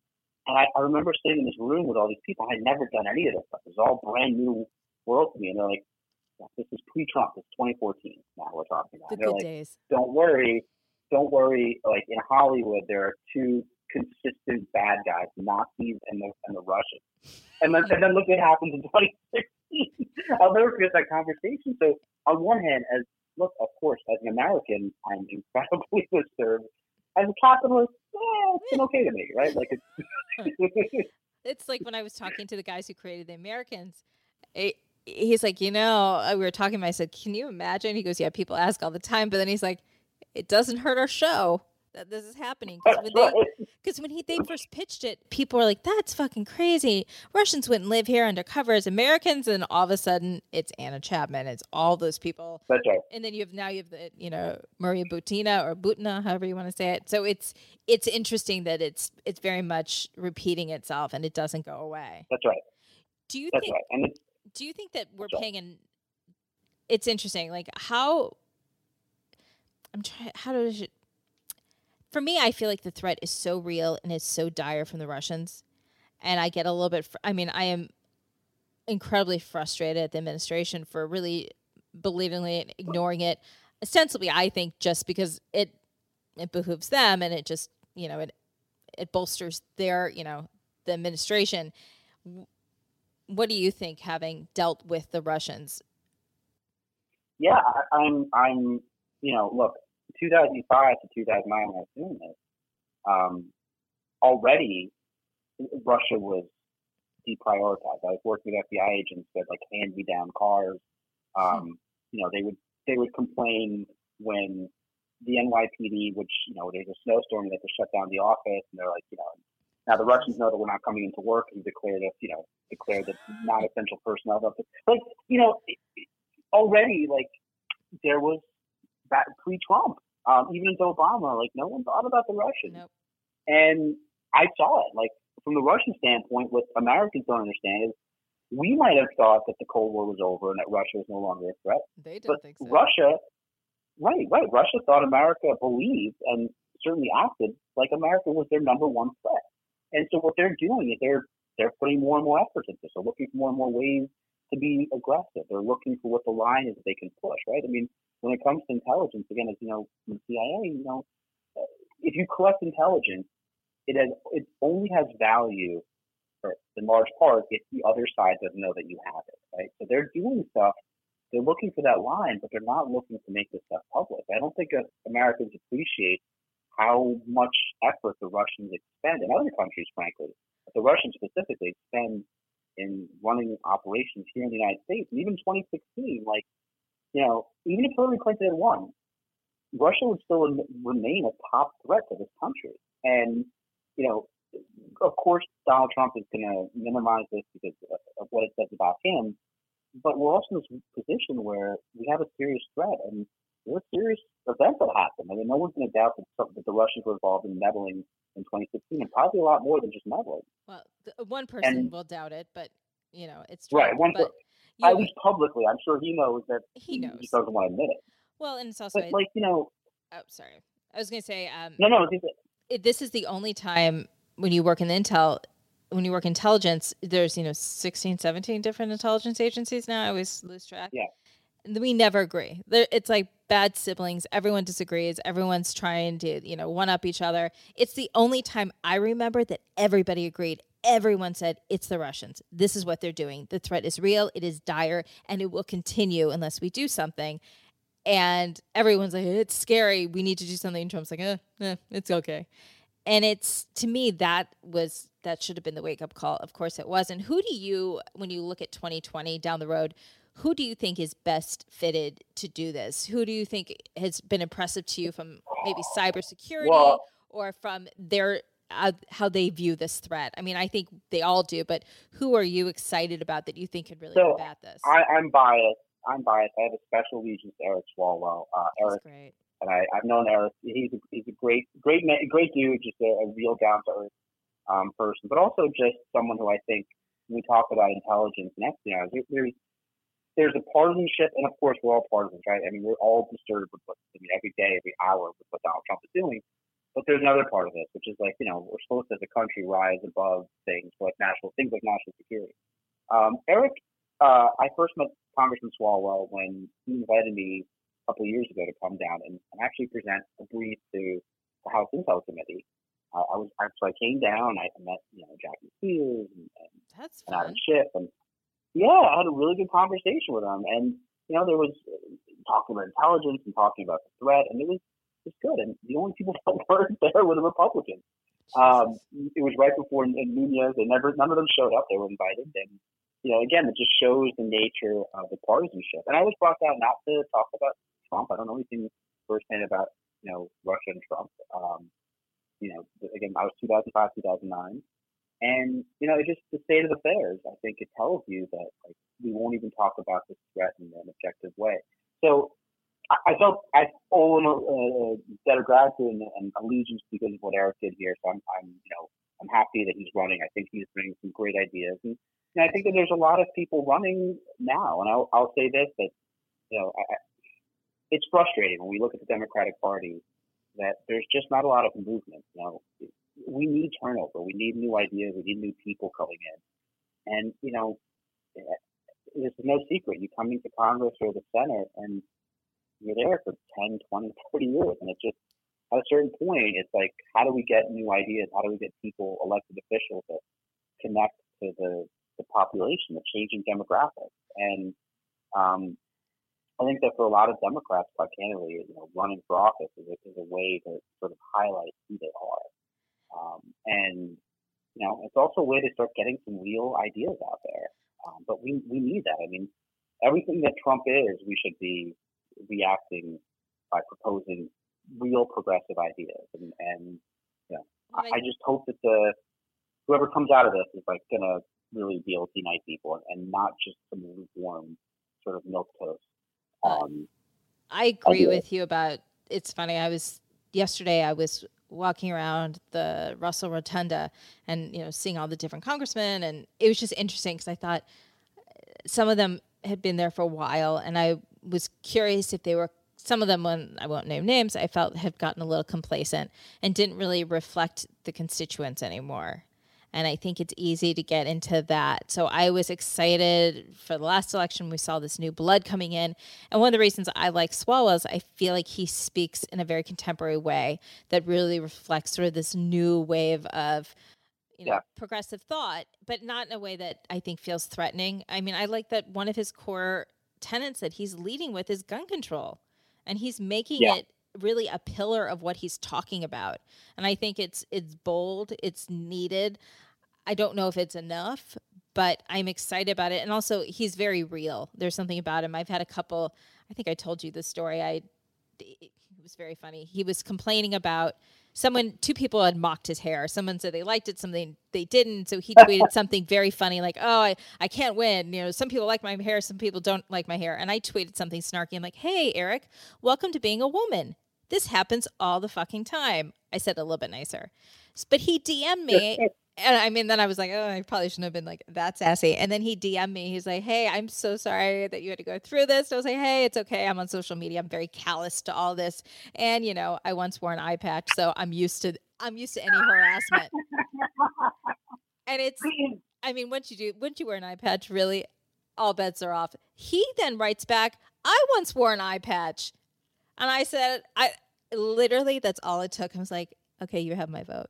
And I, I remember sitting in this room with all these people. I had never done any of this stuff. It was all brand new world to me. And they're like, this is pre-Trump. It's 2014 now we're talking about. The good like, days. don't worry, don't worry. Like in Hollywood, there are two consistent bad guys, Nazis and the and the Russians. And then and then look what happens in 2016. I'll never forget that conversation. So on one hand, as look, of course, as an American, I'm incredibly disturbed. As a capitalist, eh, it's been okay to me, right? Like it's It's like when I was talking to the guys who created the Americans. It, he's like, you know, uh, we were talking. I said, can you imagine? He goes, yeah, people ask all the time, but then he's like, it doesn't hurt our show that this is happening because when they when he they first pitched it, people were like, "That's fucking crazy. Russians wouldn't live here undercover as Americans." And all of a sudden, it's Anna Chapman. It's all those people, That's right. and then you have now you have the you know Maria Butina or Butina, however you want to say it. So it's it's interesting that it's it's very much repeating itself and it doesn't go away. That's right. Do you That's think? right. Do you think that we're paying an? It's interesting, like how. I'm trying. How does it? For me, I feel like the threat is so real and it's so dire from the Russians, and I get a little bit. Fr- I mean, I am incredibly frustrated at the administration for really believingly and ignoring it. Ostensibly, I think just because it it behooves them and it just you know it it bolsters their you know the administration. What do you think, having dealt with the Russians? yeah, I'm I'm you know, look, 2005 to 2009 when I was doing this, um, already Russia was deprioritized. I was working with FBI agents that like hand me down cars. Um, you know, they would they would complain when the NYPD, which you know, there's a snowstorm, they have to shut down the office, and they're like, you know, now the Russians know that we're not coming into work and declare that you know, declare that non-essential personnel. Like, you know, already like there was that pre-Trump, um, even into Obama, like no one thought about the Russians. Nope. And I saw it. Like from the Russian standpoint, what Americans don't understand is we might have thought that the Cold War was over and that Russia was no longer a threat. They didn't But think so. Russia, right, right. Russia thought America believed and certainly acted like America was their number one threat. And so what they're doing is they're they're putting more and more effort into this. They're looking for more and more ways to be aggressive. They're looking for what the line is that they can push, right? I mean, when it comes to intelligence, again, as you know, CIA, you know, uh, if you collect intelligence, it has it only has value for in large part if the other side doesn't know that you have it, right? So they're doing stuff. They're looking for that line, but they're not looking to make this stuff public. I don't think uh, Americans appreciate how much effort the Russians expend, and other countries, frankly, the Russians specifically expend in running operations here in the United States. And even 2016, like, you know, even if Hillary Clinton had won, Russia would still remain a top threat to this country. And, you know, of course, Donald Trump is going to minimize this because of- what it says about him. But we're also in this position where we have a serious threat, and there are serious events that happen. I mean, no one's going to doubt that, that the Russians were involved in meddling in 2016, and probably a lot more than just meddling. Well, one person And- will doubt it, but you know it's Right, one but per- At know, least publicly, I'm sure he knows that he knows. just doesn't want to admit it. Well, and it's also But like, you know, oh, sorry. I was going to say um, no, no, this is the only time when you work in the intel when you work intelligence there's you know 16 17 different intelligence agencies now i always lose track Yeah. We never agree. It's like bad siblings. Everyone disagrees. Everyone's trying to you know one up each other. It's the only time i remember that everybody agreed. Everyone said it's the russians. This is what they're doing. The threat is real. It is dire and it will continue unless we do something. And everyone's like it's scary. We need to do something. And trump's like eh, eh, it's okay. And it's to me that was that should have been the wake up call. Of course it wasn't. Who do you when you look at 2020 down the road who do you think is best fitted to do this who do you think has been impressive to you from maybe cybersecurity Well- or from their uh, how they view this threat i mean i think they all do but who are you excited about that you think could really So, combat this I, I'm biased. I'm biased. I have a special allegiance to Eric Swalwell. Uh, Eric, great and I, I've known Eric. He's a, he's a great, great, man, great dude. Just a, a real down to earth um, person, but also just someone who I think when we talk about intelligence and espionage, there, there's there's a partisanship, and of course we're all partisans, right? I mean, we're all disturbed with what I mean every day, every hour with what Donald Trump is doing. But there's another part of this, which is like you know we're supposed to, as a country, rise above things like national things like national security. Um, Eric, uh, I first met Congressman Swalwell when he invited me a couple of years ago to come down and, and actually present a brief to the House Intel Committee. Uh, I was so I came down. I met you know Jackie Spears and, and, That's and Adam. Schiff, and yeah, I had a really good conversation with them. And you know there was uh, talking about intelligence and talking about the threat, and it was was good. And the only people that weren't there were the Republicans. Um, it was right before in Nunes. They never, none of them showed up. They were invited, and you know, again, it just shows the nature of the partisanship. And I was brought down not to talk about Trump. I don't know anything firsthand about you know Russia and Trump. Um, you know, again, I was 2005, 2009, and you know, it's just the state of affairs. I think it tells you that like we won't even talk about this threat in an objective way. So I I felt I owe a, a debt of gratitude and, and allegiance because of what Eric did here. So I'm, I'm, you know, I'm happy that he's running. I think he's bringing some great ideas, and, and I think that there's a lot of people running now. And I'll, I'll say this: that you know, I, it's frustrating when we look at the Democratic Party that there's just not a lot of movement. You know, we need turnover. We need new ideas. We need new people coming in, and you know, it's no secret. You come into Congress or the Senate, and you're there for 10, 20, 30 years. And it's just, at a certain point, it's like, how do we get new ideas? How do we get people, elected officials, that connect to the, the population, the changing demographics? And um, I think that for a lot of Democrats, quite candidly, you know, running for office is a, is a way to sort of highlight who they are. Um, and, you know, it's also a way to start getting some real ideas out there. Um, but we, we need that. I mean, everything that Trump is, we should be reacting by proposing real progressive ideas. And, and you know, I, I just hope that the whoever comes out of this is like gonna really be able to unite people and, not just some lukewarm sort of milk toast. Um, I agree with you about it's funny. I was yesterday I was walking around the Russell Rotunda and you know seeing all the different congressmen and it was just interesting because I thought uh, some of them had been there for a while and I was curious if they were some of them when I won't name names I felt had gotten a little complacent and didn't really reflect the constituents anymore. And I think it's easy to get into that. So I was excited for the last election. We saw this new blood coming in. And one of the reasons I like Swalwell is I feel like he speaks in a very contemporary way that really reflects sort of this new wave of you know, Yeah. progressive thought, but not in a way that I think feels threatening. I mean, I like that one of his core tenets that he's leading with is gun control. And he's making Yeah. it really a pillar of what he's talking about. And I think it's it's bold, it's needed. I don't know if it's enough, but I'm excited about it. And also he's very real. There's something about him. I've had a couple I think I told you the story. I it was very funny. He was complaining about someone two people had mocked his hair. Someone said they liked it, something they didn't. So he tweeted something very funny like, "Oh, I, I can't win. You know, some people like my hair, some people don't like my hair." And I tweeted something snarky. I'm like, "Hey, Eric, welcome to being a woman. This happens all the fucking time." I said a little bit nicer. But he DM'd me and I mean, then I was like, oh, I probably shouldn't have been like that sassy. And then he DM'd me. He's like, hey, I'm so sorry that you had to go through this. I was like, hey, it's okay. I'm on social media. I'm very callous to all this. And you know, I once wore an eye patch, so I'm used to I'm used to any harassment. and it's I mean, once you do once you wear an eye patch, really all bets are off. He then writes back, I once wore an eye patch. And I said, I literally that's all it took. I was like, okay, you have my vote.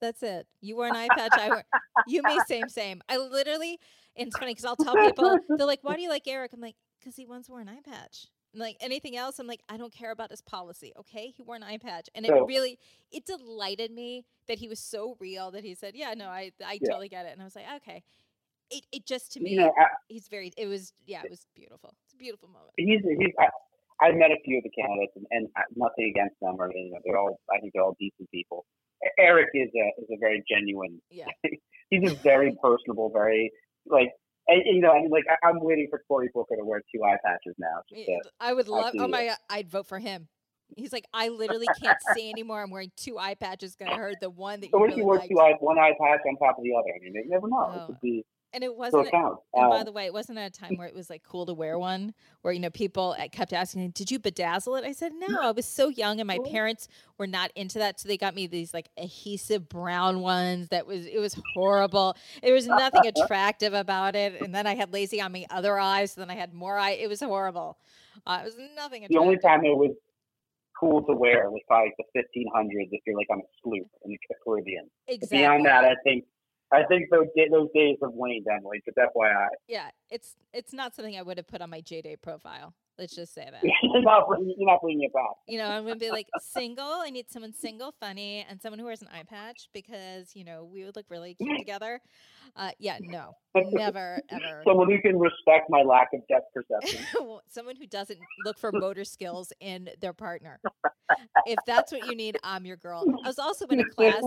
That's it. You wear an eye patch. I wear. You may same same. I literally. And it's funny because I'll tell people they're like, "Why do you like Eric?" I'm like, "Because he once wore an eye patch." And like anything else, I'm like, I don't care about his policy. Okay, he wore an eye patch, and it So- really it delighted me that he was so real that he said, "Yeah, no, I I Yeah. totally get it." And I was like, okay. It it just to me, you know, I, he's very. It was yeah, it was beautiful. It's a beautiful moment. he's he's. I, I met a few of the candidates, and, and uh, nothing against them, or you know, they're all. I think they're all decent people. Eric is a is a very genuine. Yeah. He's a very personable, very like. And, you know, I mean, like I, I'm waiting for Cory Booker to wear two eye patches now. To, I would love. Oh my! God, I'd vote for him. He's like, I literally can't see anymore. I'm wearing two eye patches. Gonna hurt the one that so you what if you wear liked. two eyes, one eye patch on top of the other? I mean, you never know. It Oh. could be. And it wasn't it. And by the way, it wasn't at a time where it was like cool to wear one, where you know people uh, kept asking, me, "Did you bedazzle it?" I said, "No, I was so young, and my parents were not into that, so they got me these like adhesive brown ones. That was it was horrible. There was nothing attractive about it. And then I had lazy on my other eyes, so then I had more eye. It was horrible. Uh, it was nothing the only time it was cool to wear was probably the 1500s if you're like on a sloop in the Caribbean. Exactly. Beyond that, I think I think those those days have waned, Emily. Just FYI, yeah, it's it's not something I would have put on my JDate profile. Let's just say that. you're not bringing, you're not bringing it back. You know, I'm gonna be like single. I need someone single, funny, and someone who wears an eye patch because you know we would look really cute together. Uh, yeah, no, never, ever. Someone who can respect my lack of depth perception. someone who doesn't look for motor skills in their partner. If that's what you need, I'm your girl. I was also in a class,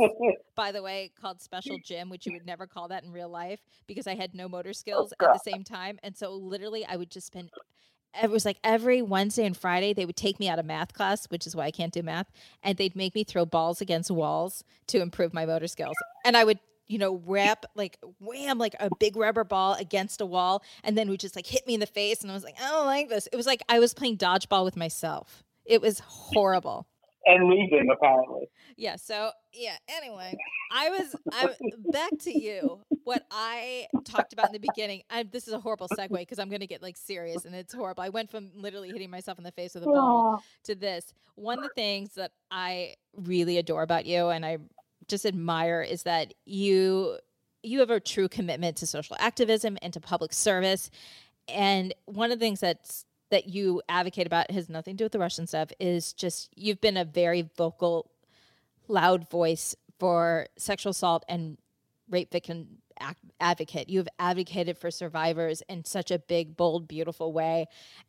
by the way, called Special Gym, which you would never call that in real life because I had no motor skills at the same time. And so literally I would just spend it was like every Wednesday and Friday they would take me out of math class, which is why I can't do math, and they'd make me throw balls against walls to improve my motor skills. And I would, you know, wrap like wham like a big rubber ball against a wall, and then would just like hit me in the face, and I was like, I don't like this. It was like I was playing dodgeball with myself. It was horrible. And leaving apparently. Yeah. So yeah. Anyway, I was I back to you. What I talked about in the beginning. I, this is a horrible segue because I'm going to get like serious, and it's horrible. I went from literally hitting myself in the face with a ball to this. One of the things that I really adore about you, and I just admire, is that you you have a true commitment to social activism and to public service. And one of the things that's that you advocate about has nothing to do with the Russian stuff. Is just you've been a very vocal, loud voice for sexual assault and rape victim advocate. You have advocated for survivors in such a big, bold, beautiful way.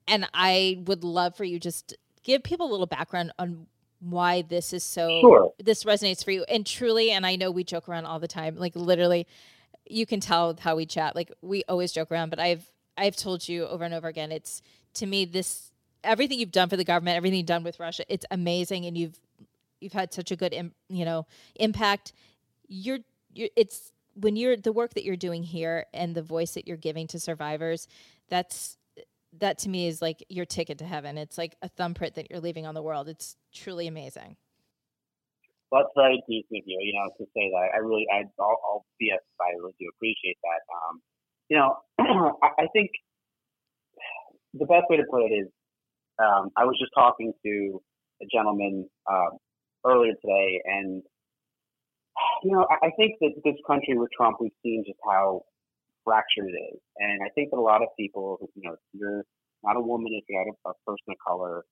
And I would love for you just give people a little background on why this is so Sure. this resonates for you. And truly, and I know we joke around all the time, like literally you can tell how we chat. Like we always joke around, but I've I've told you over and over again, it's to me this everything you've done for the government, everything you've done with Russia, it's amazing and you've you've had such a good you know impact. You're, you're it's when you're the work that you're doing here and the voice that you're giving to survivors that's that to me is like your ticket to heaven. It's like a thumbprint that you're leaving on the world. It's truly amazing. That's very decent of you, you know, to say that. I really, I, I'll, I'll be I really do appreciate that. Um, you know, I think the best way to put it is, um, I was just talking to a gentleman um, earlier today, and you know, I, I think that this country with Trump, we've seen just how fractured it is, and I think that a lot of people, you know, if you're not a woman, if you're not a, a person of color,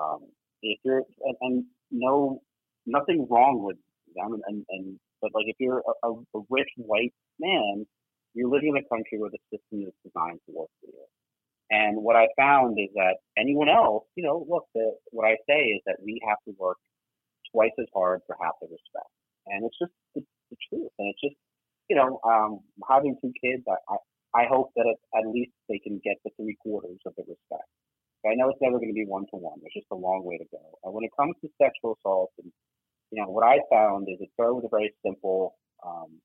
um, if you're, and, and no, nothing wrong with them, and, and but like if you're a, a rich white man, you're living in a country where the system is designed to work for you. And what I found is that anyone else, you know, look, the, what I say is that we have to work twice as hard for half the respect. And it's just the, the truth. And it's just, you know, um, having two kids, I, I, I hope that at, at least they can get the three quarters of the respect. But I know it's never going to be one to one. There's just a long way to go. And when it comes to sexual assault, and you know, what I found is it started with a very simple um,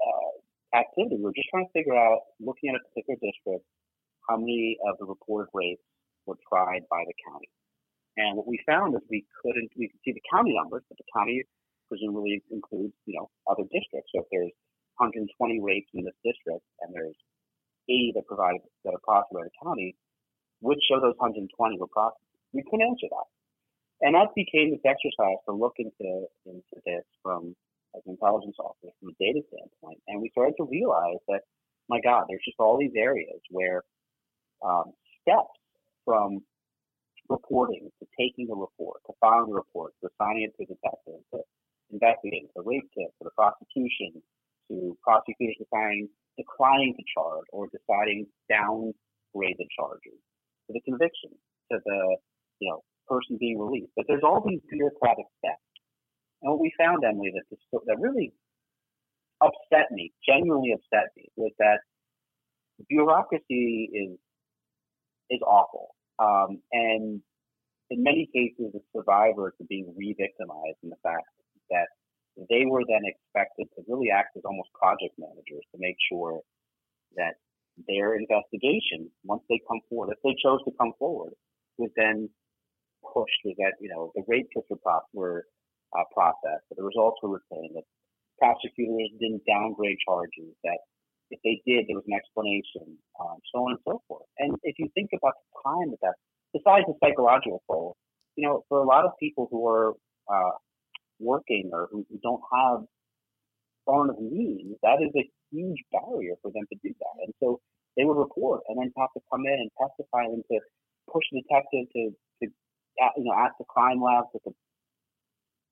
uh, activity. We're just trying to figure out, looking at a particular district, how many of the reported rapes were tried by the county. And what we found is we couldn't, we could see the county numbers, but the county presumably includes, you know, other districts. So if there's 120 rapes in this district and there's 80 that provide that are prosecuted by the county, which of those 120 were prosecuted? We couldn't answer that. And that became this exercise to look into into this from an intelligence officer from a data standpoint. And we started to realize that, my God, there's just all these areas where um, steps from reporting to taking a report, to filing a report, to assigning it to detective, to investigating, to rape kit, to the prosecution, to prosecutors deciding, declining to charge or deciding downgrade the charges, to the conviction, to the you know person being released. But there's all these bureaucratic steps. And what we found, Emily, that this, that really upset me, genuinely upset me, was that bureaucracy is is awful. Um, and in many cases, the survivors are being re-victimized in the fact that they were then expected to really act as almost project managers to make sure that their investigation, once they come forward, if they chose to come forward, was then pushed. Was that you know the rape kits were, pro- were uh, processed, the results were retained, that prosecutors didn't downgrade charges, that if they did, there was an explanation, um, so on and so forth. And if you think about the time that that, besides the psychological toll, you know, for a lot of people who are uh, working or who, who don't have foreign means, that is a huge barrier for them to do that. And so they would report and then have to come in and testify and to push the detective to, to you know, ask the crime lab. To,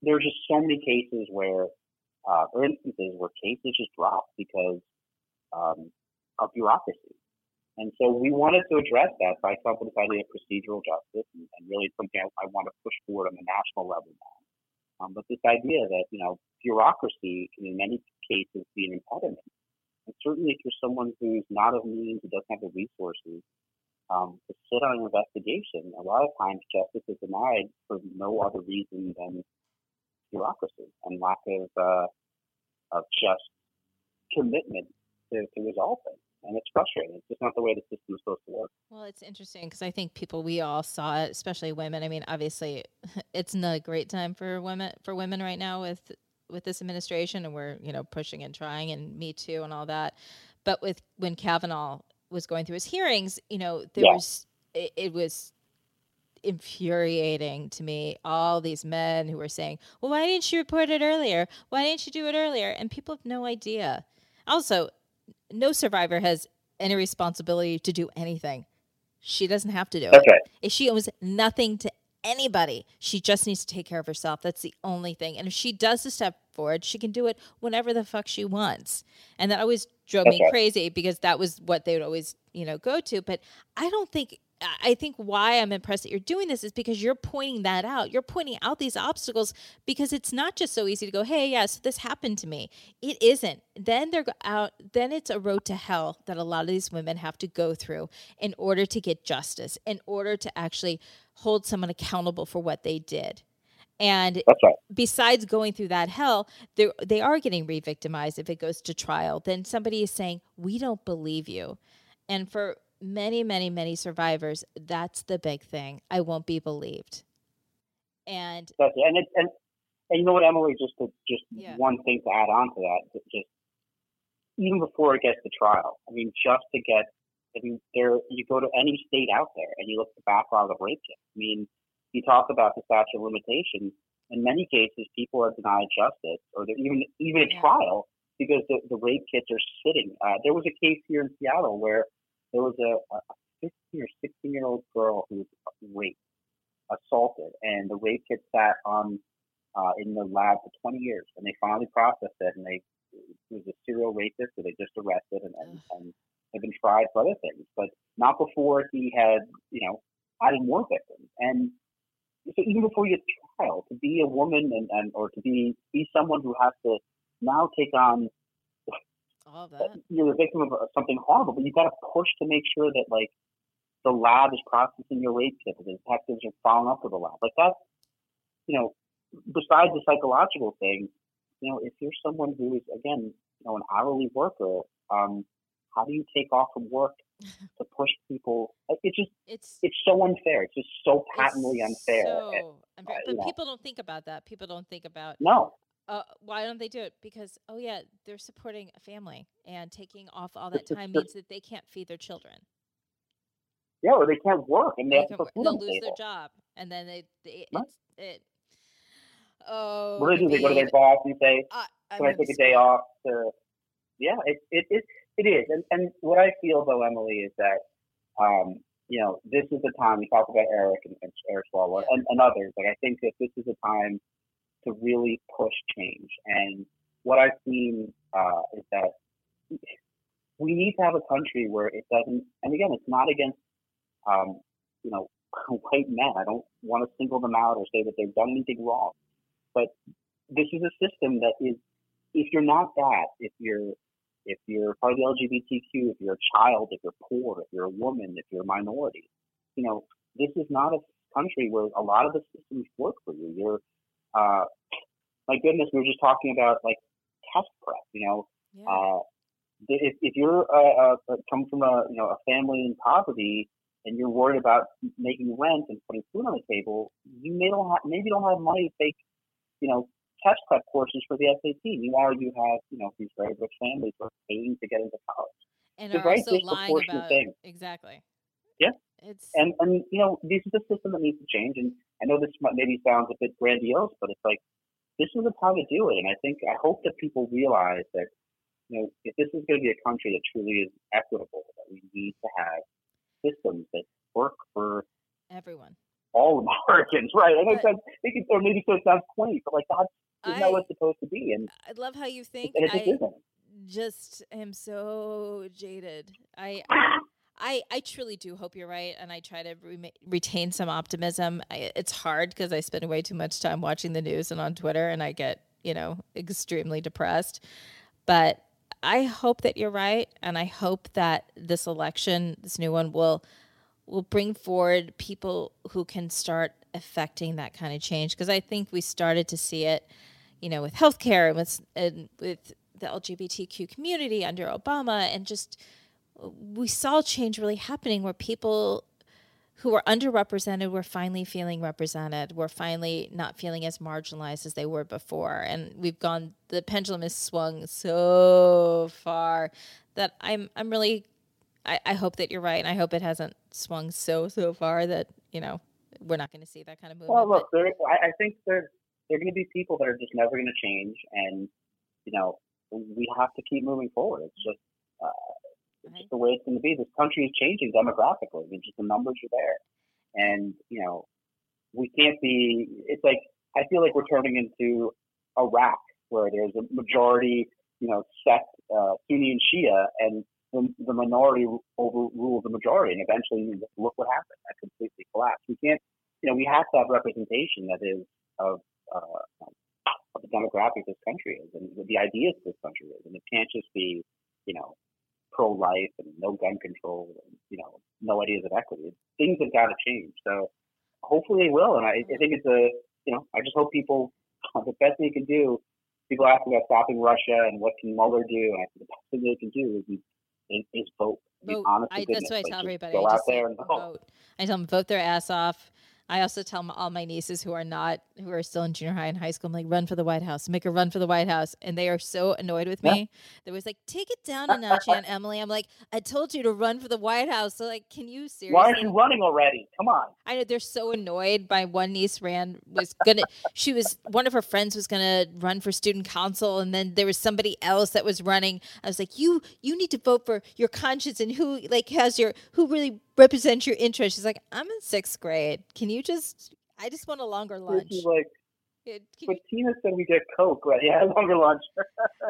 there's just so many cases where, uh, or instances where cases just drop because um, of bureaucracy. And so we wanted to address that by with this idea of procedural justice and, and really something I, I, want to push forward on the national level now. Um, but this idea that, you know, bureaucracy can in many cases be an impediment. And certainly if you're someone who's not of means, who doesn't have the resources um, to sit on an investigation, a lot of times justice is denied for no other reason than bureaucracy and lack of, uh, of just commitment to, to resolve things and it's frustrating. It's just not the way the system is supposed to work. Well, it's interesting because I think people we all saw it, especially women. I mean, obviously, it's not a great time for women for women right now with with this administration, and we're you know pushing and trying, and Me Too and all that. But with when Kavanaugh was going through his hearings, you know, there yeah. was it, it was infuriating to me all these men who were saying well why didn't you report it earlier why didn't you do it earlier and people have no idea also no survivor has any responsibility to do anything. She doesn't have to do it. Okay. If she owes nothing to anybody, she just needs to take care of herself. That's the only thing. And if she does the step forward, she can do it whenever the fuck she wants. And that always drove me crazy because that was what they would always, you know, go to. But I don't think I think why I'm impressed that you're doing this is because you're pointing that out. You're pointing out these obstacles because it's not just so easy to go, "Hey, yes, this happened to me." It isn't. Then they're out. Then it's a road to hell that a lot of these women have to go through in order to get justice, in order to actually hold someone accountable for what they did. And right. besides going through that hell, they are getting re-victimized if it goes to trial. Then somebody is saying, "We don't believe you," and for many, many, many survivors, that's the big thing. I won't be believed. And that's and it, and and you know what, Emily, just to, just yeah. one thing to add on to that, just even before it gets to trial. I mean, just to get, I mean, there you go to any state out there and you look at the backlog of rape kits. I mean, you talk about the statute of limitations. In many cases, people are denied justice, or they're even even a yeah. trial because the, the rape kits are sitting. Uh, there was a case here in Seattle where there was a, a 15 or 16 year old girl who was raped, assaulted, and the rape kit sat on uh, in the lab for 20 years, and they finally processed it, and they he was a serial rapist who they just arrested and, and, and had been tried for other things, but not before he had, you know, added more victims. And so even before you trial, to be a woman and, and or to be be someone who has to now take on all that. You're the victim of something horrible, but you've got to push to make sure that like the lab is processing your rape kit, the detectives are following up with the lab. Like that's, you know, besides the psychological thing, you know, if you're someone who is again, you know, an hourly worker, um, how do you take off from work to push people? It's just it's it's so unfair. It's just so patently unfair. So unfair. Uh, but people don't think about that. People don't think about no uh, why don't they do it? Because oh yeah, they're supporting a family, and taking off all that time means that they can't feed their children. Yeah, or they can't work, and they, they have to they'll lose their job, and then they, they right. it. Oh, what do they do? They go to their boss and say, uh, "Can I take a day off?" To yeah, it it it, it is, and and what I feel though, Emily, is that um, you know this is the time we talk about Eric and, and Eric Swalwell and, and others. Like I think that this is a time to really push change. And what I've seen uh, is that we need to have a country where it doesn't. And again, it's not against um, you know white men. I don't want to single them out or say that they've done anything wrong. But this is a system that is, if you're not that, if you're if you're part of the LGBTQ, if you're a child, if you're poor, if you're a woman, if you're a minority, you know, this is not a country where a lot of the systems work for you. You're uh, my goodness, we were just talking about like test prep. You know, Yeah. uh, if, if you're uh, uh, come from a you know a family in poverty and you're worried about making rent and putting food on the table, you may don't have, maybe don't have money to take you know test prep courses for the SAT. Meanwhile, you have you know these very rich families who are paying to get into college. and it's a are also lying disproportionate about thing. exactly. Yeah. It's And and you know this is a system that needs to change. And I know this might- maybe sounds a bit grandiose, but it's like this is the time to do it. And I think I hope that people realize that you know if this is going to be a country that truly is equitable, that we need to have systems that work for everyone. all Americans, right? And But- sounds, it could- or maybe so it sounds quaint, but like that's I, what it's supposed to be? And, I love how you think. and it just I isn't. just am so jaded. I I I truly do hope you're right, and I try to rema retain some optimism. I, it's hard because I spend way too much time watching the news and on Twitter, and I get you know extremely depressed. But I hope that you're right, and I hope that this election, this new one, will will bring forward people who can start affecting that kind of change. Because I think we started to see it, you know, with healthcare and with and with the LGBTQ community under Obama, and just we saw change really happening where people who were underrepresented were finally feeling represented. Were finally not feeling as marginalized as they were before, and we've gone. The pendulum has swung so far that I'm I'm really. I, I hope that you're right, and I hope it hasn't swung so so far that you know we're not going to see that kind of movement. Well, look, there, I, think there there are going to be people that are just never going to change, and you know we have to keep moving forward. It's just uh, it's just the way it's going to be. This country is changing demographically. I mean, just the numbers are there, and you know we can't be. It's like I feel like we're turning into Iraq, where there's a majority, you know, sect uh, Sunni and Shia, and the, the minority overrules the majority, and eventually look what happened. That completely collapsed. We can't you know, we have to have representation that is of uh, of the demographic this country is and the ideas this country is, and it can't just be, you know, pro-life and no gun control and you know no ideas of equity. Things have got to change. So hopefully they will, and I, I think it's a you know I just hope people the best thing you can do. People ask about stopping Russia and what can Mueller do, and I think the best thing they can do is is, is vote. Vote. honest I, that's what I tell everybody. Go I out there and vote. vote. I tell them vote their ass off. I also tell all my nieces who are not, who are still in junior high and high school, I'm like, run for the White House, make a run for the White House. And they are so annoyed with Yeah. me. They was like, take it down a notch, Aunt Emily. I'm like, I told you to run for the White House. So, like, can you seriously? Why aren't you running already? Come on. I know they're so annoyed. My one niece ran was gonna. she was one of her friends was gonna run for student council, and then there was somebody else that was running. I was like, you you need to vote for your conscience and who like has your who really represents your interest. She's like, I'm in sixth grade. Can you just? I just want a longer lunch. Is like, It- but Tina said we get Coke, right? Yeah, longer lunch.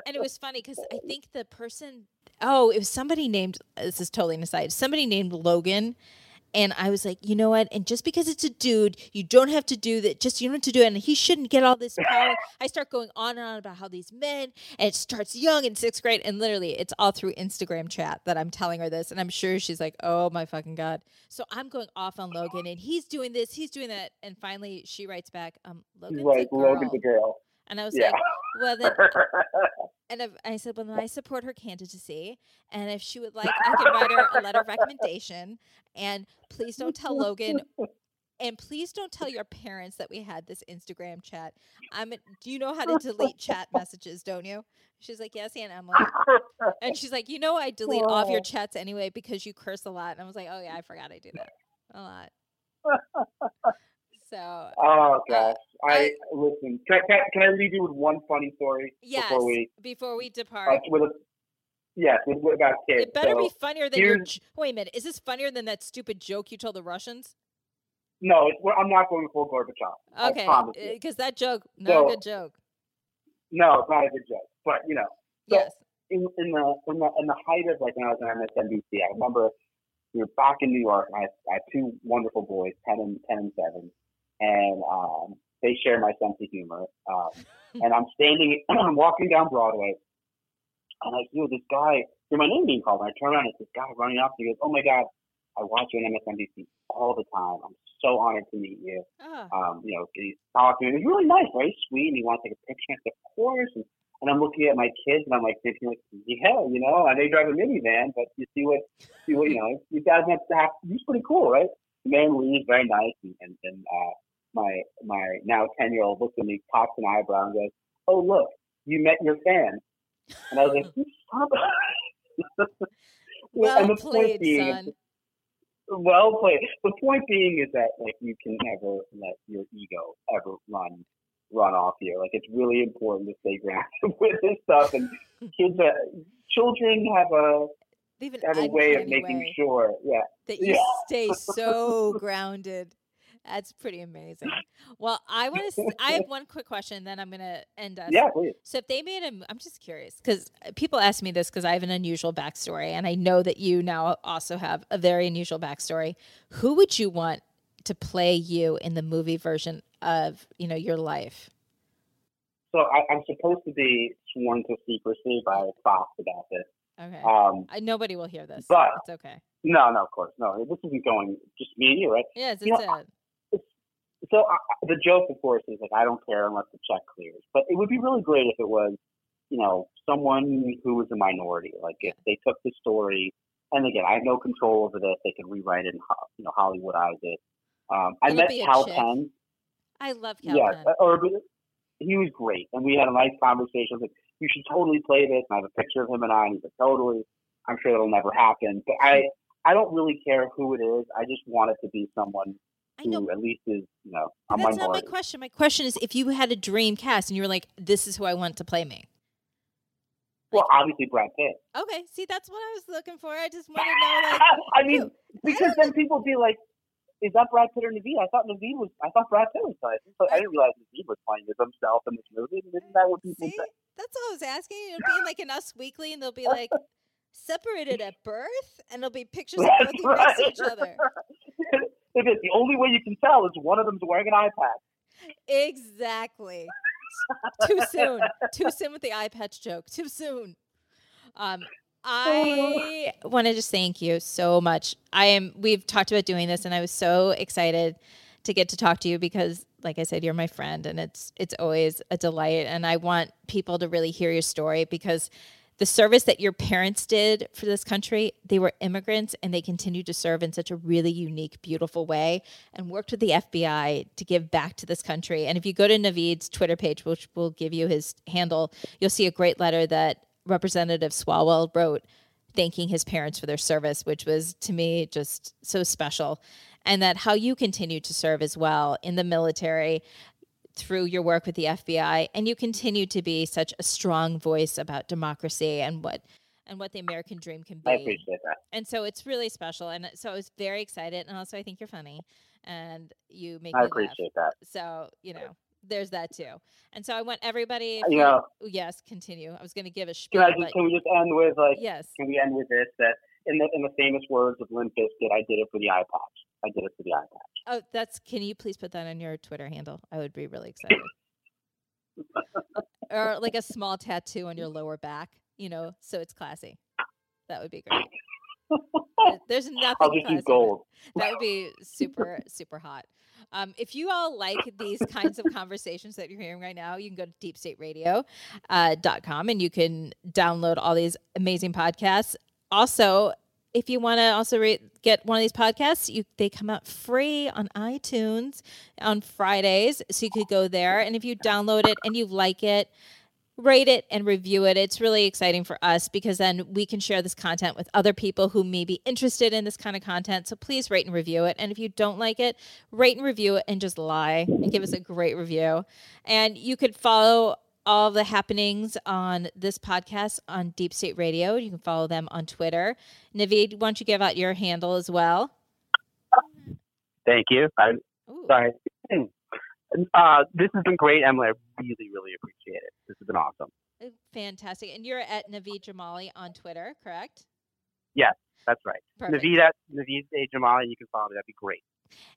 and it was funny because I think the person, oh, it was somebody named. This is totally an aside. Somebody named Logan, and I was like, you know what? And just because it's a dude, you don't have to do that. Just you don't have to do it, and he shouldn't get all this power. I start going on and on about how these men, and it starts young in sixth grade, and literally, it's all through Instagram chat that I'm telling her this, and I'm sure she's like, oh my fucking god. So I'm going off on Logan, and he's doing this, he's doing that, and finally she writes back, um, Logan's right, a girl. Logan's a girl. and I was Yeah. like, well then and if, I said, well, then I support her candidacy. And if she would like, I can write her a letter of recommendation. And please don't tell Logan. And please don't tell your parents that we had this Instagram chat. I'm. Do you know how to delete chat messages? Don't you? She's like, yes, Aunt Emily. And she's like, you know, I delete all of your chats anyway because you curse a lot. And I was like, oh yeah, I forgot I do that a lot. So oh gosh, I, I- listen. Can, I- can, can I leave you with one funny story yes, before we? before we Uh, depart, with a, yes, with, with about kids. it better so, be funnier than your. Wait a minute, is this funnier than that stupid joke you told the Russians? No, I'm not going to full Gorbachev. Okay, I promise you. because that joke, not So- a good joke. No, it's not a good joke. But you know, so- yes. in, in the in the in the height of like when I was on MSNBC, I remember we were back in New York. And I, I have two wonderful boys, ten and ten and seven, and um, they share my sense of humor. Um, and I'm standing, I'm walking down Broadway, and I hear this guy, hear my name being called. And I turn around, and it's this guy running up. And he goes, "Oh my God, I watch you on MSNBC all the time. I'm so honored to meet you. Oh, Um, you know, he's talking. Was really nice, very sweet, and he wants to take a picture. Of course. And, and I'm looking at my kids, and I'm like thinking, like, yeah, you know, I know you drive a minivan, but you see what, see what, you know, you guys have to have. He's pretty cool, right? The man leaves, very nice, and and, and uh, my my now ten year old looks at me, cocks an eyebrow, and goes, "Oh, look, you met your fan." And I was like, "You son of a-" well and the played, point being, son. well played. The point being is that like you can never let your ego ever run run off you. Like it's really important to stay grounded with this stuff. And kids, uh, children have a have an have a way of making way sure. Yeah, that you Yeah. stay so grounded. That's pretty amazing. Well, I want to. I have one quick question, then I'm going to end us. yeah, please. So if they made a, I'm just curious because people ask me this because I have an unusual backstory, and I know that you now also have a very unusual backstory. Who would you want to play you in the movie version of you know your life? So I, I'm supposed to be sworn to secrecy by Fox about this. Okay, Um, I, nobody will hear this. but- it's okay. no, no, of course, no. This isn't going just me and you, right? Yes, you it's know, it. So uh, the joke, of course, is like I don't care unless the check clears. But it would be really great if it was, you know, someone who was a minority. Like if they took the story, and again, I have no control over this. They could rewrite it and you know Hollywoodize it. Um, I It'll met Kal chick. Penn. I love Kal Yeah, Penn. or he was great, and we had a nice conversation. I was like, you should totally play this. And I have a picture of him and I, and he's like, totally. I'm sure it'll never happen, but I I don't really care who it is. I just want it to be someone I know. who at least is you know That's not my question. My question is if you had a dream cast and you were like, "This is who I want to play me." Well, obviously Brad Pitt. Okay, see, that's what I was looking for. I just want to know, like, I mean, because then people be like, "Is that Brad Pitt or Naveed?" I thought Naveed was. I thought Brad Pitt was playing. But I didn't realize Naveed was playing himself in this movie. Isn't that what people See, say? that's all I was asking. It'll be like an Us Weekly, and they'll be like separated at birth, and there'll be pictures of both That's of you next to right. each other. If it- the only way you can tell is one of them's wearing an eye patch. Exactly. Too soon. Too soon with the eye patch joke. Too soon. Um, I want to just thank you so much. I am. We've talked about doing this, and I was so excited to get to talk to you because, like I said, you're my friend, and it's it's always a delight. And I want people to really hear your story because the service that your parents did for this country, they were immigrants and they continued to serve in such a really unique, beautiful way and worked with the FBI to give back to this country. And if you go to Naveed's Twitter page, which will give you his handle, you'll see a great letter that Representative Swalwell wrote thanking his parents for their service, which was to me just so special. And that how you continue to serve as well in the military through your work with the FBI, and you continue to be such a strong voice about democracy and what and what the American dream can be. I appreciate that. And so it's really special. And so I was very excited. And also, I think you're funny, and you make I me laugh. appreciate that. So you know, there's that too. And so I want everybody. Uh, if You know- yes, continue. I was going to give a Can spiel, but just can we just end with like yes, can we end with this that in the in the famous words of Limp Bizkit, I did it for the patch. I did it for the patch. Oh, that's. Can you please put that on your Twitter handle? I would be really excited. or like a small tattoo on your lower back, you know, so it's classy. That would be great. There's nothing. I'll just use gold. That would be super, super hot. Um, if you all like these kinds of conversations that you're hearing right now, you can go to deepstateradio.com uh, dot com and you can download all these amazing podcasts. Also, if you want to also re- get one of these podcasts, you they come out free on iTunes on Fridays, so you could go there. And if you download it and you like it, rate it and review it. It's really exciting for us because then we can share this content with other people who may be interested in this kind of content. So please rate and review it. And if you don't like it, rate and review it and just lie and give us a great review. And you could follow all the happenings on this podcast on Deep State Radio. You can follow them on Twitter. Naveed, why don't you give out your handle as well? Thank you. I Ooh. sorry. Uh, this has been great, Emily. I really, really appreciate it. This has been awesome. Uh, Fantastic. And you're at Naveed Jamali on Twitter, correct? Yes, that's right. Perfect. Naveed at Naveed A. Jamali, you can follow me. That'd be great.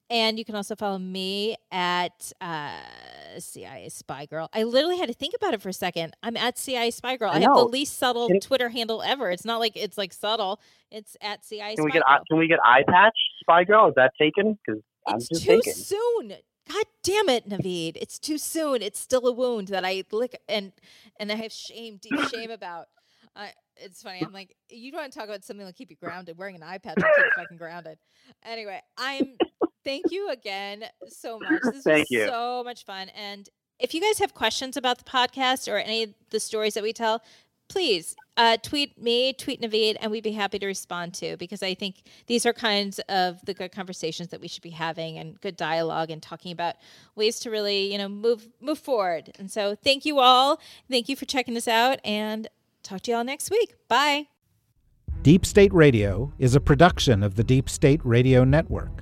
And you can also follow me at uh, CIA Spy Girl. I literally had to think about it for a second. I'm at CIA Spy Girl. I, I have the least subtle Twitter handle ever. It's not like it's like subtle. It's at CIA Can we get Girl. can we get eye patch Spy Girl? Is that taken? Because I'm it's just too thinking. soon. God damn it, Naveed. It's too soon. It's still a wound that I lick and and I have shame, deep shame about. I it's funny. I'm like, you don't want to talk about something that'll keep you grounded? Wearing an eye patch will keep you fucking grounded. Anyway, I'm thank you again so much. This Thank was you. so much fun. And if you guys have questions about the podcast or any of the stories that we tell, please uh, tweet me, tweet Naveed, and we'd be happy to respond to because I think these are kinds of the good conversations that we should be having and good dialogue and talking about ways to really, you know, move move forward. And so thank you all. Thank you for checking us out and talk to you all next week. Bye. Deep State Radio is a production of the Deep State Radio Network,